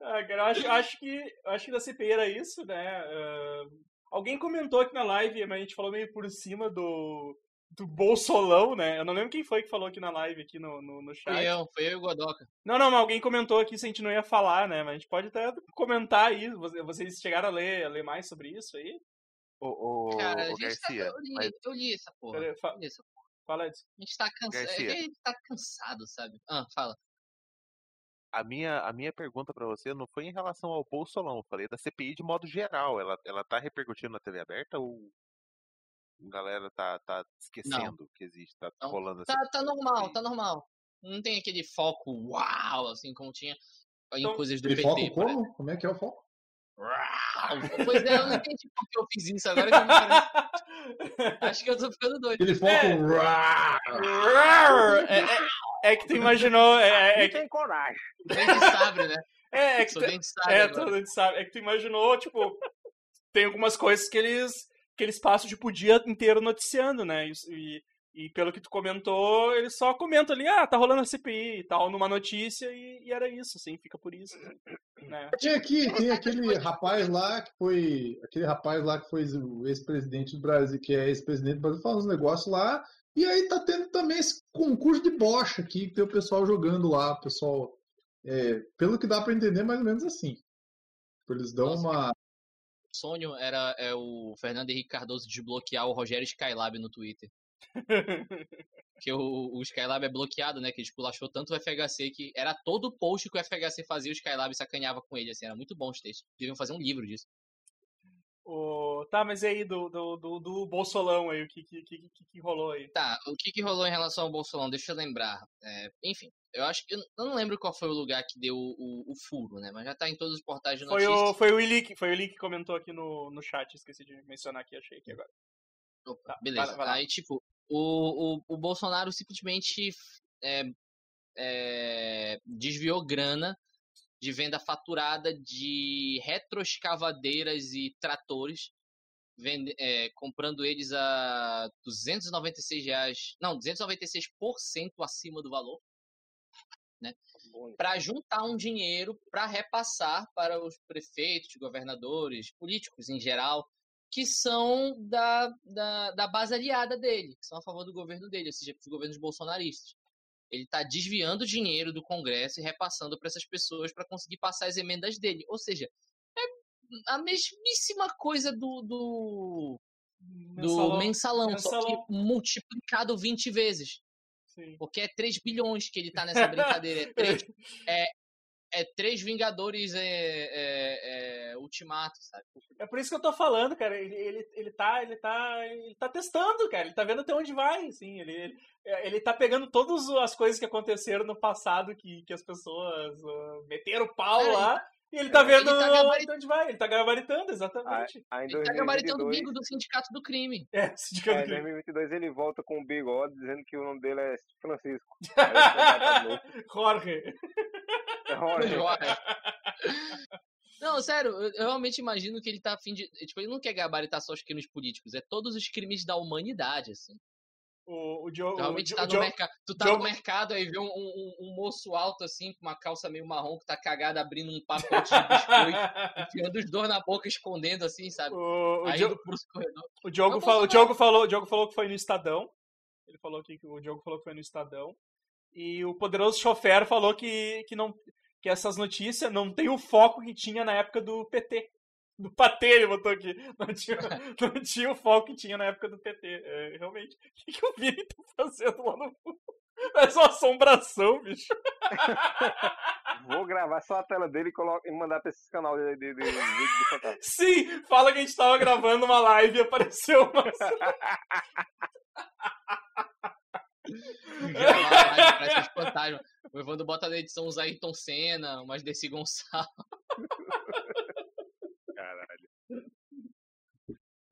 Ah, cara, eu acho, acho que acho que da CPI era isso, né? Ah, alguém comentou aqui na live, mas a gente falou meio por cima do do Bolsolão, né? Eu não lembro quem foi que falou aqui na live, aqui no, no, no chat. Foi eu, foi eu e o Godoka. Não, não, mas alguém comentou aqui se a gente não ia falar, né? Mas a gente pode até comentar aí. Você- Vocês chegaram a ler, a ler mais sobre isso aí? Ô, ô, Cara, gente tá, Garcia, eu, li, mas eu li essa porra. Fa- li essa porra. Fala disso. A gente tá cansado. Garcia. A gente tá cansado, sabe? Ah, fala. a minha, a minha pergunta pra você não foi em relação ao Bolsolão, eu falei da CPI de modo geral. Ela, ela tá repercutindo na TV aberta ou A galera tá, tá esquecendo não. que existe, tá não. rolando tá, assim. Tá normal, tá normal. Não tem aquele foco uau, assim como tinha em então, coisas do PT. Foco como? Como é que é o foco? Pois é, eu não entendi por que eu fiz isso agora que Acho que eu tô ficando doido. Ele foco. É, é, é, que tu imaginou. É, é, é que tem coragem. Dente sabre, né? É, é que tu, sabre é, dente sabre. É que tu imaginou, tipo, tem algumas coisas que eles que eles passam tipo o dia inteiro noticiando, né? E, e pelo que tu comentou, eles só comentam ali, ah, tá rolando a CPI e tal, numa notícia, e, e era isso, assim, fica por isso. Né? Tem aqui, tem aquele rapaz lá que foi. Aquele rapaz lá que foi o ex-presidente do Brasil, que é ex-presidente do Brasil, falando uns negócios lá. E aí tá tendo também esse concurso de bocha aqui, que tem o pessoal jogando lá, o pessoal. É, pelo que dá para entender, mais ou menos assim. Eles dão Nossa, uma. O sonho era é o Fernando Henrique Cardoso desbloquear o Rogério Skylab no Twitter. Que o, o Skylab é bloqueado, né? Que esculachou tanto o FHC que era todo post que o FHC fazia, o Skylab sacaneava com ele, assim, era muito bom os textos. Deviam fazer um livro disso. O... Tá, mas e aí do, do, do, do Bolsolão aí, o que, que, que, que, rolou aí? Tá, o que, que rolou em relação ao Bolsolão? Deixa eu lembrar. É, enfim, eu acho que. Eu não lembro qual foi o lugar que deu o, o, o furo, né? Mas já tá em todos os portais de notícias. Foi o, foi o Ili, foi o Ili que comentou aqui no, no chat, esqueci de mencionar aqui, achei aqui agora. Opa, beleza. Vai, vai Aí, tipo, o, o, o Bolsonaro simplesmente é, é, desviou grana de venda faturada de retroescavadeiras e tratores, vende, é, comprando eles a 296 reais, não, 296% acima do valor, né? Para juntar um dinheiro para repassar para os prefeitos, governadores, políticos em geral, que são da, da, da base aliada dele, que são a favor do governo dele, ou seja, dos governos bolsonaristas. Ele está desviando dinheiro do Congresso e repassando para essas pessoas para conseguir passar as emendas dele. Ou seja, é a mesmíssima coisa do, do, do mensalão, mensalão, só que multiplicado 20 vezes. Sim. Porque é 3 bilhões que ele está nessa brincadeira. É 3, é, é três Vingadores é, é, é, Ultimato, sabe? É por isso que eu tô falando, cara. Ele, ele, ele, tá, ele, tá, ele tá testando, cara. Ele tá vendo até onde vai, assim. Ele, ele, ele tá pegando todas as coisas que aconteceram no passado que, que as pessoas uh, meteram pau cara, lá. E ele tá vendo ele tá gabarit... onde vai, ele tá gabaritando, exatamente. Ah, ele tá gabaritando o bingo do Sindicato do Crime. É, Sindicato é, do Crime. Em 2022 ele volta com o bigode dizendo que o nome dele é Francisco. Jorge. Jorge. Não, sério, eu realmente imagino que ele tá afim de. Tipo, ele não quer gabaritar só os crimes políticos, é todos os crimes da humanidade, assim. O, o Diogo. Realmente o, tá no mercado. Tu tá no mercado aí vê um, um, um, moço alto assim, com uma calça meio marrom, que tá cagado abrindo um pacote de biscoito, enfiando os dois na boca, escondendo assim, sabe? O, o, Diogo... o Diogo, falou, o Diogo falou, o Diogo falou que foi no Estadão. Ele falou que o Diogo falou que foi no Estadão. E o poderoso chofer falou que, que, não, que essas notícias não tem o foco que tinha na época do PT. Do patê, ele botou aqui. Não tinha, não tinha o foco que tinha na época do PT. É, realmente. O que, que o Vini tá fazendo lá no fundo? É só assombração, bicho. Vou gravar só a tela dele e, e mandar pra esse canal de, de, de, de, Sim! Fala que a gente tava gravando uma live e apareceu uma. parece fantasma. O Evandro bota na edição uns Ayrton Senna, umas Desi Gonçalves. Caralho.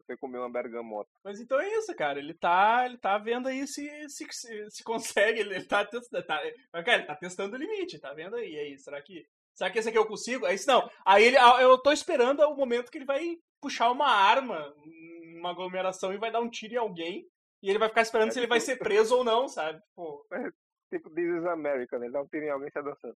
Você comeu uma bergamota. Mas então é isso, cara. Ele tá, ele tá vendo aí se, se, se, se consegue. Ele tá testando. Tá, cara, ele tá testando o limite, tá vendo aí? aí, será que. Será que esse aqui eu consigo? Aí não. Aí ele, eu tô esperando o momento que ele vai puxar uma arma, uma aglomeração e vai dar um tiro em alguém. E ele vai ficar esperando é se tipo... ele vai ser preso ou não, sabe? Pô. É tipo This is America, né? Ele dá um tiro em alguém e sai dançando.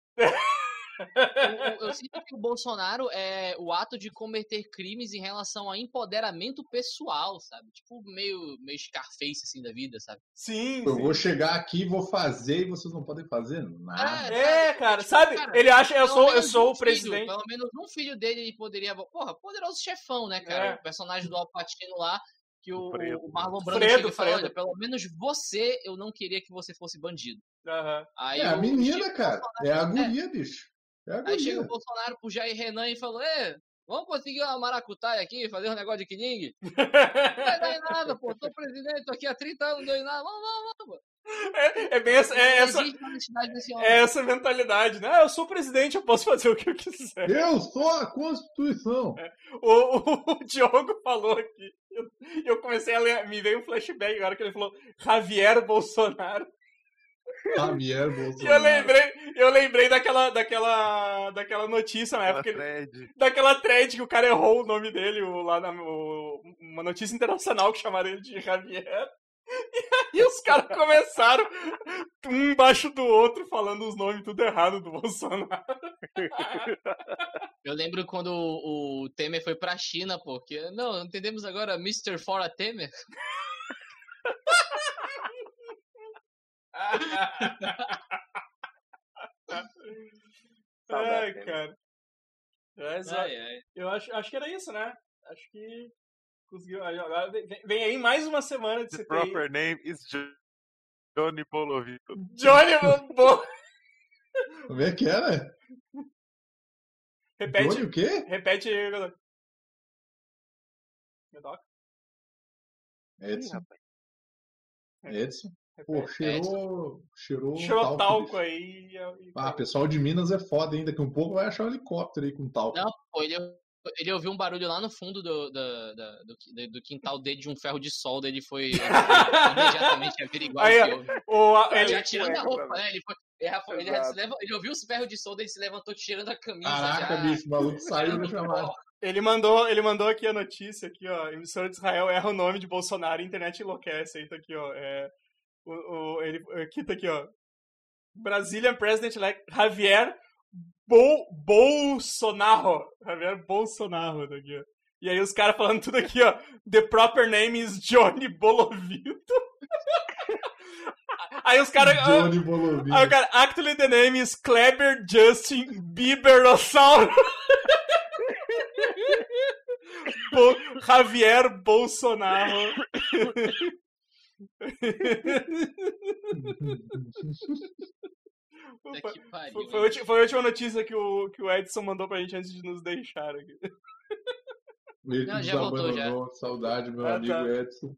eu, eu, sinto que o Bolsonaro é o ato de cometer crimes em relação a empoderamento pessoal, sabe? Tipo, meio, meio Scarface, assim, da vida, sabe? Sim. Eu sim. vou chegar aqui, vou fazer e vocês não podem fazer nada. É, é cara, tipo, sabe? Cara, ele acha, eu sou, eu sou um o presidente. Filho, pelo menos um filho dele poderia. Porra, poderoso chefão, né, cara? É. O personagem do Alpatino lá que o, o Marlon Brando Fredo, fala, olha, pelo menos você, eu não queria que você fosse bandido. Uhum. Aí é a menina, cara. É a guria, é. bicho. É a Aí chega o Bolsonaro pro Jair Renan e falou, Ê, Vamos conseguir uma maracutaia aqui, fazer um negócio de quiningue? Não vai dar em nada, pô. Sou presidente, tô aqui há 30 anos, não deu em nada. Vamos, vamos, vamos. É, é bem essa, é essa, é essa mentalidade, né? Ah, eu sou presidente, eu posso fazer o que eu quiser. Eu sou a Constituição. É. O, o, o, Diogo falou aqui. Eu, eu comecei a ler, me veio um flashback agora que ele falou Javier Bolsonaro. Javier Bolsonaro. E eu lembrei, eu lembrei daquela, daquela, daquela notícia na época. Thread. Daquela thread que o cara errou o nome dele, o, lá na, o, uma notícia internacional que chamaram ele de Javier. E os caras começaram um embaixo do outro falando os nomes tudo errado do Bolsonaro. Eu lembro quando o, Temer foi pra China, porque não, entendemos agora Mr. Fora Temer. ai, cara. Mas, ai, ai. Eu acho, acho que era isso, né? Acho que conseguiu. Agora vem aí mais uma semana de The CPI. proper name is Johnny Polovito. Johnny Bo... Como é que é, né? Repete. Johnny o quê? Repete aí, Edson. Edson. Pô, cheirou. Cheirou, cheirou talco, talco aí. E... Ah, pessoal de Minas é foda ainda, que um pouco vai achar um helicóptero aí com talco. Não, pô, ele, ele ouviu um barulho lá no fundo do, do, do, do quintal dele de um ferro de solda, ele foi, imediatamente averiguar aí, o que ele, já tirando a roupa, né? Ele, foi, ele, ele, ele ouviu os ferros de solda, ele se levantou tirando a camisa. Caraca, já, bicho, o maluco saiu da chamada. Ele mandou, ele mandou aqui a notícia aqui, ó. Emissora de Israel erra o nome de Bolsonaro, internet enlouquece. Aí tá aqui, ó. É, o, o, ele, aqui tá aqui, ó. Brazilian President elect Javier Bol Bolsonaro. Javier Bolsonaro tá aqui, ó. E aí os caras falando tudo aqui, ó. The proper name is Johnny Bolovito. aí os caras. Johnny Bolovito. Aí o cara, actually the name is Kleber Justin Bieberossauro. Bo Javier Bolsonaro. Pariu, foi, foi, foi, a última notícia que o, que o Edson mandou pra gente antes de nos deixar aqui. Ele Não, já voltou, já. Saudade, meu ah, amigo tá. Edson.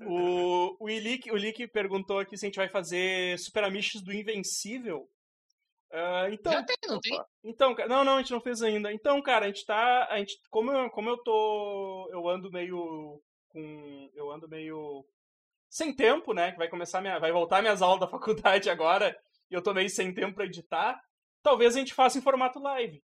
O, o, Ilick, o Ilick perguntou aqui se a gente vai fazer Super Amish do Invencível. Uh, então, Já tem, não tem? Então, não, não, a gente não fez ainda. Então, cara, a gente tá. A gente, como, eu, como eu tô. Eu ando meio. com. Eu ando meio. Sem tempo, né? Que vai começar minha. Vai voltar minhas aulas da faculdade agora. E eu tô meio sem tempo pra editar. Talvez a gente faça em formato live.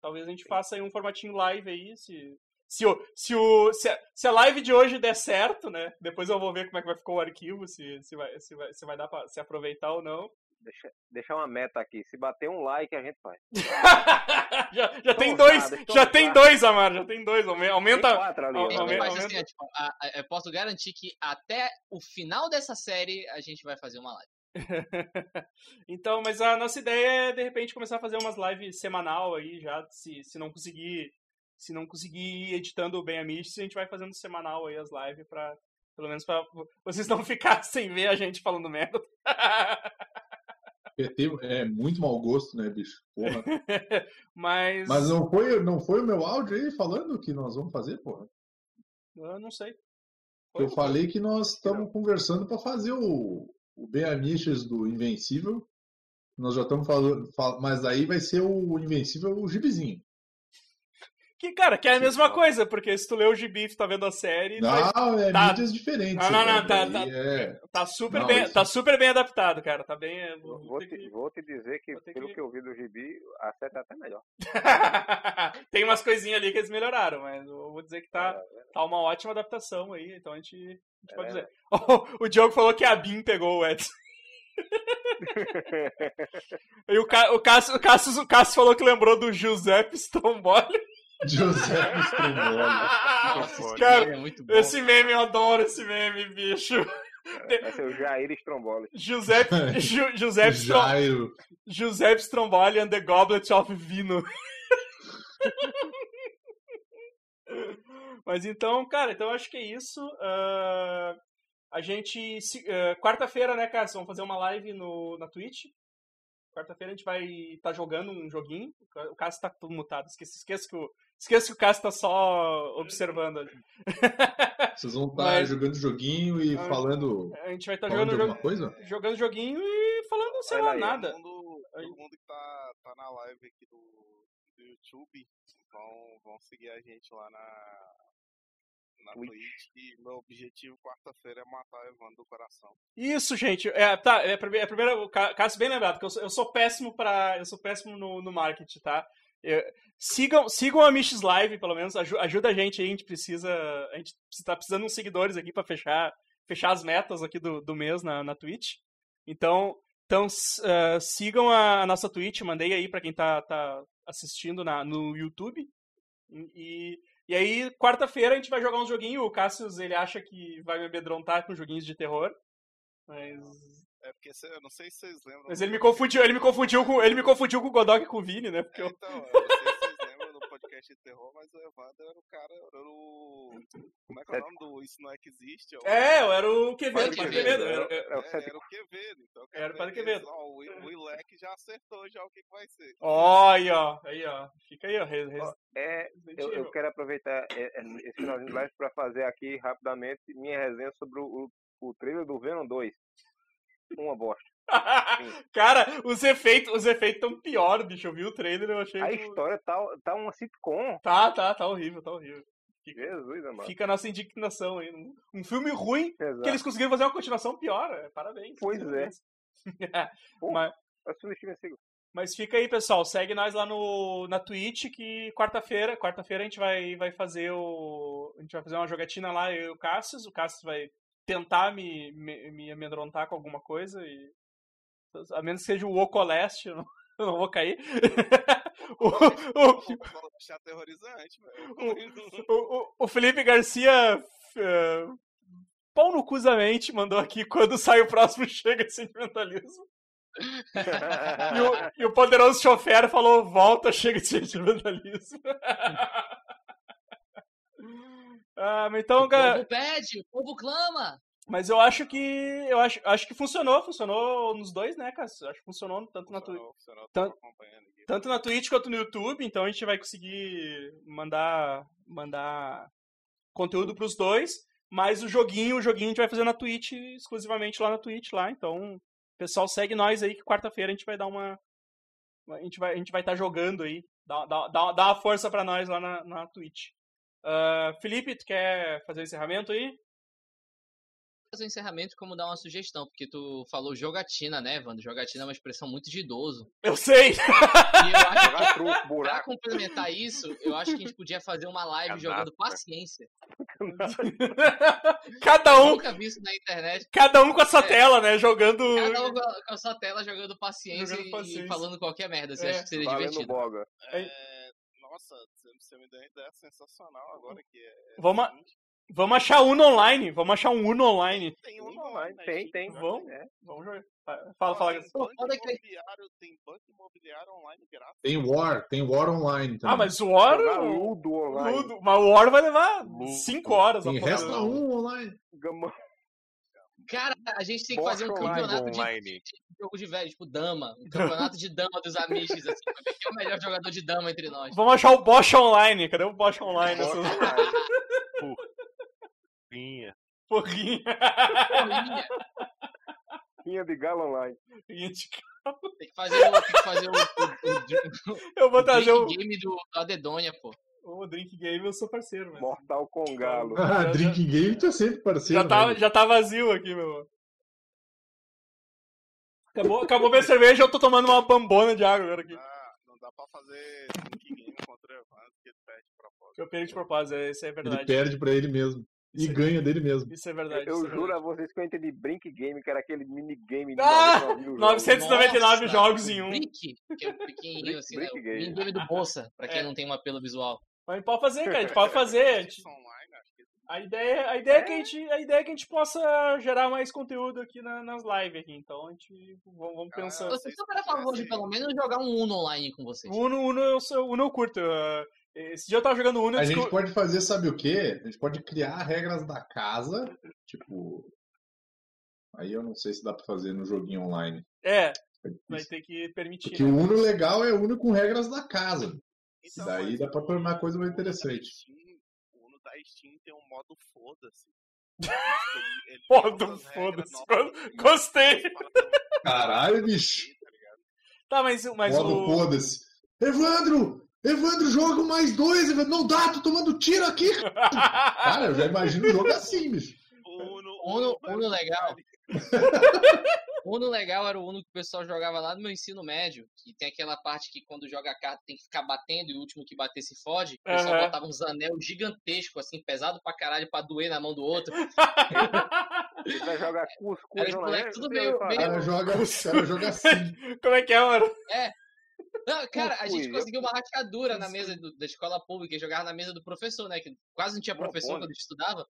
Talvez a gente faça aí um formatinho live aí, se. Se, o, se, o, se, a, se a live de hoje der certo, né? Depois eu vou ver como é que vai ficar o arquivo, se, se, vai, se, vai, se vai dar pra se aproveitar ou não. Deixa, deixar uma meta aqui. Se bater um like, a gente faz. já já tem dois. Já tem dois, Amaro. Já tem dois. Aumenta. Tem quatro ali, aumenta, aumenta, aumenta. Assim, tipo, a, a, eu posso garantir que até o final dessa série a gente vai fazer uma live. então, mas a nossa ideia é de repente começar a fazer umas lives semanal aí já, se, se não conseguir se não conseguir ir editando bem a Mist, a gente vai fazendo semanal aí as lives para pelo menos para vocês não ficarem sem ver a gente falando merda. PT é muito mau gosto, né, bicho? Porra. Mas. Mas não foi, não foi o meu áudio aí falando que nós vamos fazer, porra? Eu não sei. Foi eu falei que nós estamos conversando para fazer o, o Ben Amiches do Invencível. Nós já estamos falando, mas aí vai ser o Invencível o gibizinho. Que, cara, que é a mesma coisa, porque se tu lê o gibi, tu tá vendo a série. Não, é tá... mídias diferentes. Não, não, não, tá, tá, é... tá, super não, bem, isso... tá super bem adaptado, cara. Tá bem. É, vou, vou, te, que... vou te, dizer que, pelo que... que... eu vi do gibi, a série tá até melhor. Tem umas coisinhas ali que eles melhoraram, mas eu vou dizer que tá, é, tá uma ótima adaptação aí, então a gente, a gente é, pode dizer. o Diogo falou que a Bin pegou o Edson. e o, Ca... o, Cássio, o, Cássio, o Cássio falou que lembrou do Giuseppe Stromboli. José Stromboli. Cara, é esse meme, eu adoro esse meme, bicho. Vai ser o Jair Stromboli. Giuseppe, Ju, Strom, Giuseppe Stromboli and the Goblet of Vino. Mas então, cara, então acho que é isso. Uh, a gente. Uh, Quarta-feira, né, cara? Vamos fazer uma live no, na Twitch. Quarta-feira a gente vai estar tá jogando um joguinho. O Cássio tá tudo mutado. Esqueça, esqueça, que, o, esqueça que o Cássio tá só observando ali. Vocês vão estar tá Mas, jogando joguinho e a, falando. A gente vai estar tá jogando alguma coisa? Jogando joguinho e falando, sei lá, nada. Todo mundo, todo mundo que tá, tá na live aqui do, do YouTube vão, vão seguir a gente lá na, na Twitch e meu objetivo quarta-feira é matar Evandro do coração. Isso, gente. É, tá, é, é primeiro, caso bem lembrado, que eu sou, eu sou péssimo para eu sou péssimo no, no marketing, tá? Eu, sigam, sigam a Miches Live, pelo menos, ajuda a gente aí, a gente precisa, a gente tá precisando de uns seguidores aqui para fechar, fechar as metas aqui do, do mês na, na Twitch. Então, então uh, sigam a, a, nossa Twitch, mandei aí para quem tá, tá assistindo na, no YouTube. E, e aí, quarta-feira, a gente vai jogar um joguinho. O Cassius, ele acha que vai me amedrontar com joguinhos de terror. Mas. É porque eu não sei se vocês lembram. Mas ele me confundiu, ele me confundiu com, ele me confundiu com o Godok e com o Vini, né? Porque é, então, eu não sei se vocês lembram do podcast de terror, mas o Evandro era o cara, era o. Como é que é o nome do Isso Não É Que Existe? É, eu era o Quevedo, Padre Quevedo. Era, era, era, o Quevedo. Então, era o Padre Quevedo. Ó, o, o Ilek já acertou já o que, que vai ser. Olha, ó, aí, ó. Fica aí, ó. É, eu, eu quero aproveitar esse finalzinho de live para fazer aqui rapidamente minha resenha sobre o, o trailer do Venom 2. Uma bosta. Cara, os efeitos os efeitos tão pior, bicho. Eu vi o trailer eu achei. A história tá, tá uma sitcom. Tá, tá, tá horrível, tá horrível. Fica, Jesus, amado. Fica a nossa indignação aí. Um filme ruim Exato. que eles conseguiram fazer uma continuação pior. É, parabéns. Pois é. Pô, mas, mas fica aí, pessoal. Segue nós lá no, na Twitch que quarta-feira, quarta-feira a gente vai, vai fazer o. A gente vai fazer uma jogatina lá, eu e o Cassius. O Cassius vai tentar me, me, me amedrontar com alguma coisa e. A menos que seja o Ocoleste, eu não, eu não vou cair. o, o, o, o, Felipe Garcia. Uh, pau no cuzamente mandou aqui quando sai o próximo Chega de Sentimentalismo. e, o, e, o, poderoso chofer falou: volta, chega de sentimentalismo. Ah, então, o povo pede, o povo clama. Mas eu acho que eu acho, acho que funcionou, funcionou nos dois, né, cara? Acho que funcionou tanto na Twitch. Tanto, tanto na Twitch quanto no YouTube, então a gente vai conseguir mandar mandar conteúdo para os dois, mas o joguinho, o joguinho a gente vai fazer na Twitch exclusivamente lá na Twitch lá, então pessoal segue nós aí que quarta-feira a gente vai dar uma a gente vai a gente vai estar tá jogando aí, dá, dá, dá, dá uma força para nós lá na, na Twitch. Uh, Felipe, tu quer fazer o encerramento aí? fazer o encerramento como dar uma sugestão, porque tu falou jogatina, né, Wanda? Jogatina é uma expressão muito de idoso. Eu sei! E eu acho que, pra complementar isso, eu acho que a gente podia fazer uma live jogando paciência. cada um. nunca vi isso na internet. Cada um com a sua é, tela, né? Jogando. Cada um com a sua tela jogando paciência, jogando paciência. e falando qualquer merda. Você é. acha que seria Valendo divertido? Boga. É, nossa, você me deu uma ideia sensacional agora que é. Vamos. Vamos achar Uno online. Vamos achar um Uno online. Tem Uno online, tem, tem. Vamos, é. vamos jogar. Fala, fala. Tem banco, imobiliário, tem banco imobiliário online grátis. Tem War, tem War online também. Ah, mas o War. Ludo online. Ludo, mas o War vai levar 5 horas. Tem resta um online. Cara, a gente tem que fazer um campeonato de, de, jogo de velho, tipo dama. Um campeonato de dama dos amigos, assim. Quem é o melhor jogador de dama entre nós? Vamos achar o Bosch online. Cadê o Bosch online? Porrinha. Porrinha. Porrinha. Porrinha de galo online. Porrinha de galo. Tem que fazer o. Tem que fazer o, o, o eu vou trazer o. game do, do Adedonha, pô. O Drink Game eu sou parceiro, mas... Mortal com galo. Ah, Drink Game tu é sempre parceiro. Já tá, já tá vazio aqui, meu. Acabou, acabou minha cerveja, eu tô tomando uma bambona de água agora aqui. Ah, não dá pra fazer Drink Game contra o Evandro, porque ele perde de propósito. Eu perdi de propósito, é, isso é verdade. Ele perde pra ele mesmo. E ganha dele mesmo. Isso é verdade. Eu, eu é juro verdade. a vocês que eu entendi Brink Game, que era aquele minigame de ah, 999 Nossa, jogos em um. Brink, que é pequenininho assim, né? Game. minigame do Bolsa, pra quem é. não tem um apelo visual. Mas pode fazer, cara, a gente pode fazer. A, gente... a ideia, a, ideia é. que a, gente, a ideia é que a gente possa gerar mais conteúdo aqui na, nas lives aqui. Então a gente vamos, vamos pensando. Vocês estão a favor de pelo menos jogar um Uno online com vocês? Uno, Uno, eu, sou, Uno eu curto. Uh, esse dia eu tava jogando Uno. A gente pode fazer, sabe o quê? A gente pode criar regras da casa, tipo. Aí eu não sei se dá pra fazer no joguinho online. É. vai ter que permitir. Porque né? o Uno legal é o Uno com regras da casa. Então, Daí dá pra tornar a coisa mais interessante. O Uno da Steam tem um modo foda-se. Modo foda-se. Gostei. Caralho, bicho. Tá, mas, mas modo o... foda-se. Evandro! Evandro, joga mais dois, Evandro. Não dá, tô tomando tiro aqui. Cara, eu já imagino o jogo assim, bicho. Uno, Uno, Uno legal. Uno legal era o Uno que o pessoal jogava lá no meu ensino médio, que tem aquela parte que quando joga a carta tem que ficar batendo e o último que bater se fode. O pessoal uhum. botava uns anel gigantescos, assim, pesado pra caralho, pra doer na mão do outro. Ele vai jogar cuscuz, era, não é? Tudo meio, meio... Ela joga, ela joga assim. Como é que é, mano? É, não, cara, a gente conseguiu uma rachadura na mesa do, da escola pública e jogava na mesa do professor, né? Que quase não tinha professor quando a gente estudava.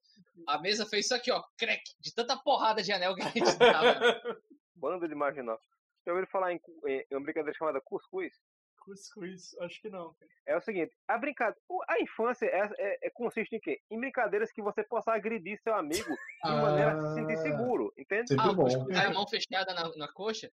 A mesa fez isso aqui, ó, crack, de tanta porrada de anel que a gente dava. Bando de marginal. Já ouviram falar em, em, em uma brincadeira chamada cuscuz? Cuscuz, acho que não. É o seguinte, a brincadeira, a infância é, é, é, consiste em quê? Em brincadeiras que você possa agredir seu amigo de ah, maneira a se sentir seguro, entende? Ah, bom. a mão fechada na, na coxa?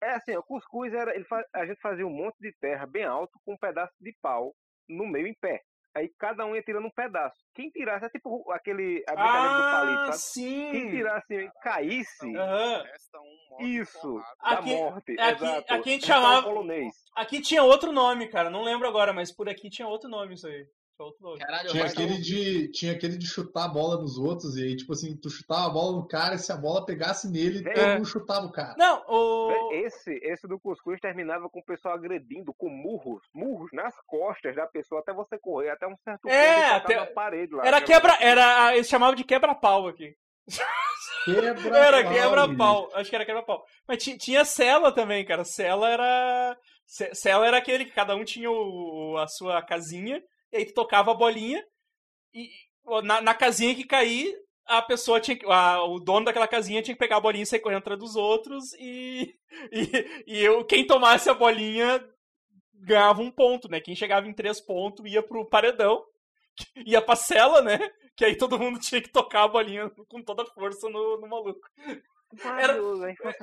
É assim, o cuscuz era. Ele a gente fazia um monte de terra bem alto com um pedaço de pau no meio em pé. Aí cada um ia tirando um pedaço. Quem tirasse, é tipo aquele. A brincadeira ah, do palito, sabe? Sim. Quem tirasse e caísse. Uhum. Isso, da aqui, morte. Aqui, exato. aqui a gente chamava. Aqui tinha outro nome, cara. Não lembro agora, mas por aqui tinha outro nome isso aí. Caralho, tinha, aquele de, tinha aquele de chutar a bola nos outros, e aí, tipo assim, tu chutava a bola no cara, e se a bola pegasse nele, é. todo mundo chutava o cara. Não, o. Esse, esse do cuscuz terminava com o pessoal agredindo com murros, murros nas costas da pessoa até você correr, até um certo é, até... na parede lá. Era quebra. Era, eles chamavam de quebra-pau aqui. Quebra era quebra-pau. Acho que era quebra-pau. Mas tinha cela também, cara. Cela era. Cela era aquele que cada um tinha o, a sua casinha e aí tu tocava a bolinha e na, na casinha que cair, a pessoa tinha que. A, o dono daquela casinha tinha que pegar a bolinha e sair correndo atrás dos outros e. E, e eu, quem tomasse a bolinha ganhava um ponto, né? Quem chegava em três pontos ia pro paredão, ia pra cela, né? Que aí todo mundo tinha que tocar a bolinha com toda a força no, no maluco. Era...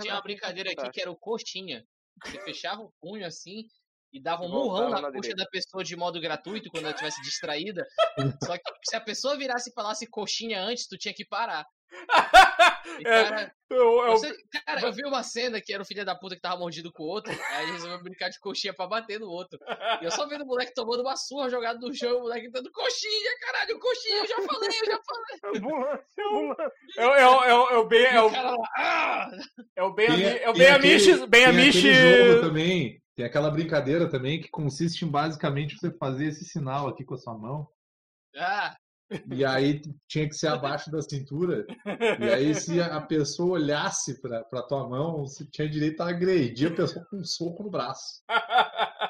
Tinha uma brincadeira aqui que era o coxinha. Você fechava o punho assim e dava um murrão na, na coxa da pessoa de modo gratuito quando ela estivesse distraída. Só que se a pessoa virasse e falasse coxinha antes, tu tinha que parar. E, é, cara, eu, eu, você, cara, eu vi uma cena que era o filho da puta que tava mordido com o outro, aí resolveu brincar de coxinha pra bater no outro. E eu só vendo o moleque tomando uma surra jogado no chão, o moleque gritando coxinha, caralho, coxinha, eu já falei, eu já falei. Ambulância, ambulância. É, é, é, é o bem. É o, ah! é o bem, é o bem amiche. Bem amiche. também tem aquela brincadeira também que consiste em basicamente você fazer esse sinal aqui com a sua mão. Ah! E aí tinha que ser abaixo da cintura. E aí, se a pessoa olhasse para pra tua mão, você tinha direito a agredir a pessoa com um soco no braço.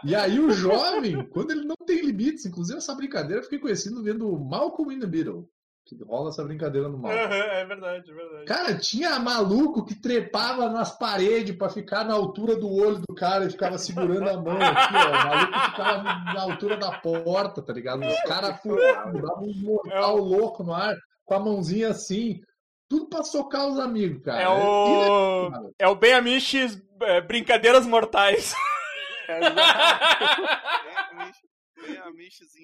E aí, o jovem, quando ele não tem limites, inclusive essa brincadeira, eu fiquei conhecido vendo Malcolm in the Middle que rola essa brincadeira no mal. é verdade, é verdade. Cara, tinha maluco que trepava nas paredes para ficar na altura do olho do cara e ficava segurando a mão aqui, ó. O maluco ficava na altura da porta, tá ligado? Os caras davam um mortal é louco no ar, com a mãozinha assim. Tudo pra socar os amigos, cara. É o. É, é o Ben Amish é, Brincadeiras Mortais. É,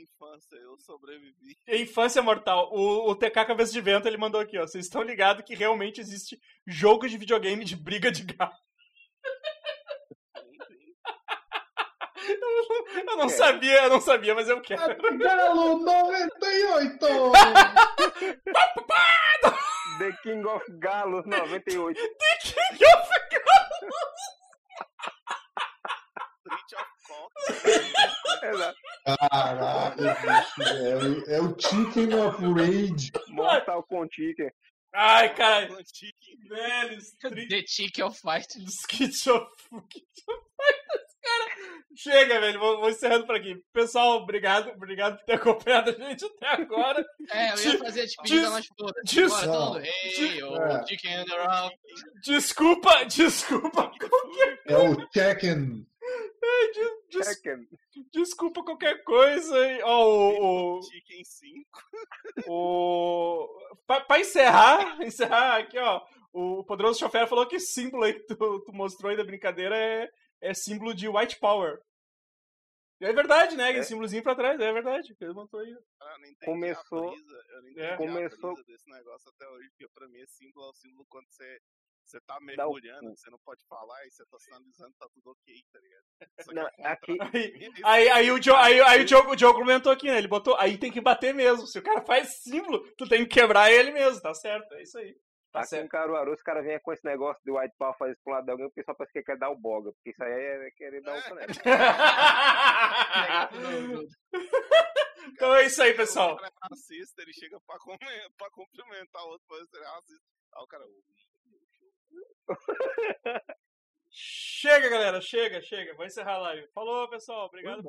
Infância, eu sobrevivi. Infância mortal. O, o TK Cabeça de Vento, ele mandou aqui, ó. Vocês estão ligados que realmente existe jogo de videogame de briga de galo. Eu, eu não é. sabia, eu não sabia, mas eu quero. Galo 98! The King of Galos 98. The King of Galos! Exato. Caralho, bicho, é, é o Chicken of Rage. Mortal com Chicken. Ai, cara. Velho, The Chicken of Fight. Skit of Fight. Cara, chega, velho. Vou, vou, encerrando por aqui. Pessoal, obrigado. Obrigado por ter acompanhado a gente até agora. É, eu ia fazer a despedida, mas foda Des... Agora, hey, oh, chicken rock. Desculpa, desculpa. É o Chicken. Des, des, desculpa qualquer coisa. Ó, o, o, Chicken 5. O, pra, pra encerrar, encerrar aqui, ó. o poderoso chofer falou que símbolo aí que tu, tu mostrou aí da brincadeira é, é símbolo de white power. É verdade, né? É. Esse símbolozinho pra trás, é verdade. Ele montou aí. Entendi Começou- a brisa, eu não entendi É. a Começou- brisa desse negócio até hoje, porque pra mim esse símbolo é o símbolo quando você, você tá mergulhando, você não pode falar e você tá sinalizando tá tudo ok, tá ligado? Só que Não, é contra- aqui, Aí, aí, aí o Joe, aí, aí o Joe, o Joe comentou aqui, né? Ele botou, aí tem que bater mesmo. Se o cara faz símbolo, tu tem que quebrar ele mesmo, tá certo? É isso aí. Tá aqui em certo. Caruaru, os caras vêm com esse negócio de white power fazer isso pro lado de alguém, o pessoal parece que quer dar o boga, porque isso aí é querer dar o caneco. então é isso aí, O pessoal. cara é racista, ele chega pra, comer, pra cumprimentar o outro, mas ele é racista. Aí o cara, Chega, galera, chega, chega. Vou encerrar a live. Falou, pessoal. Obrigado.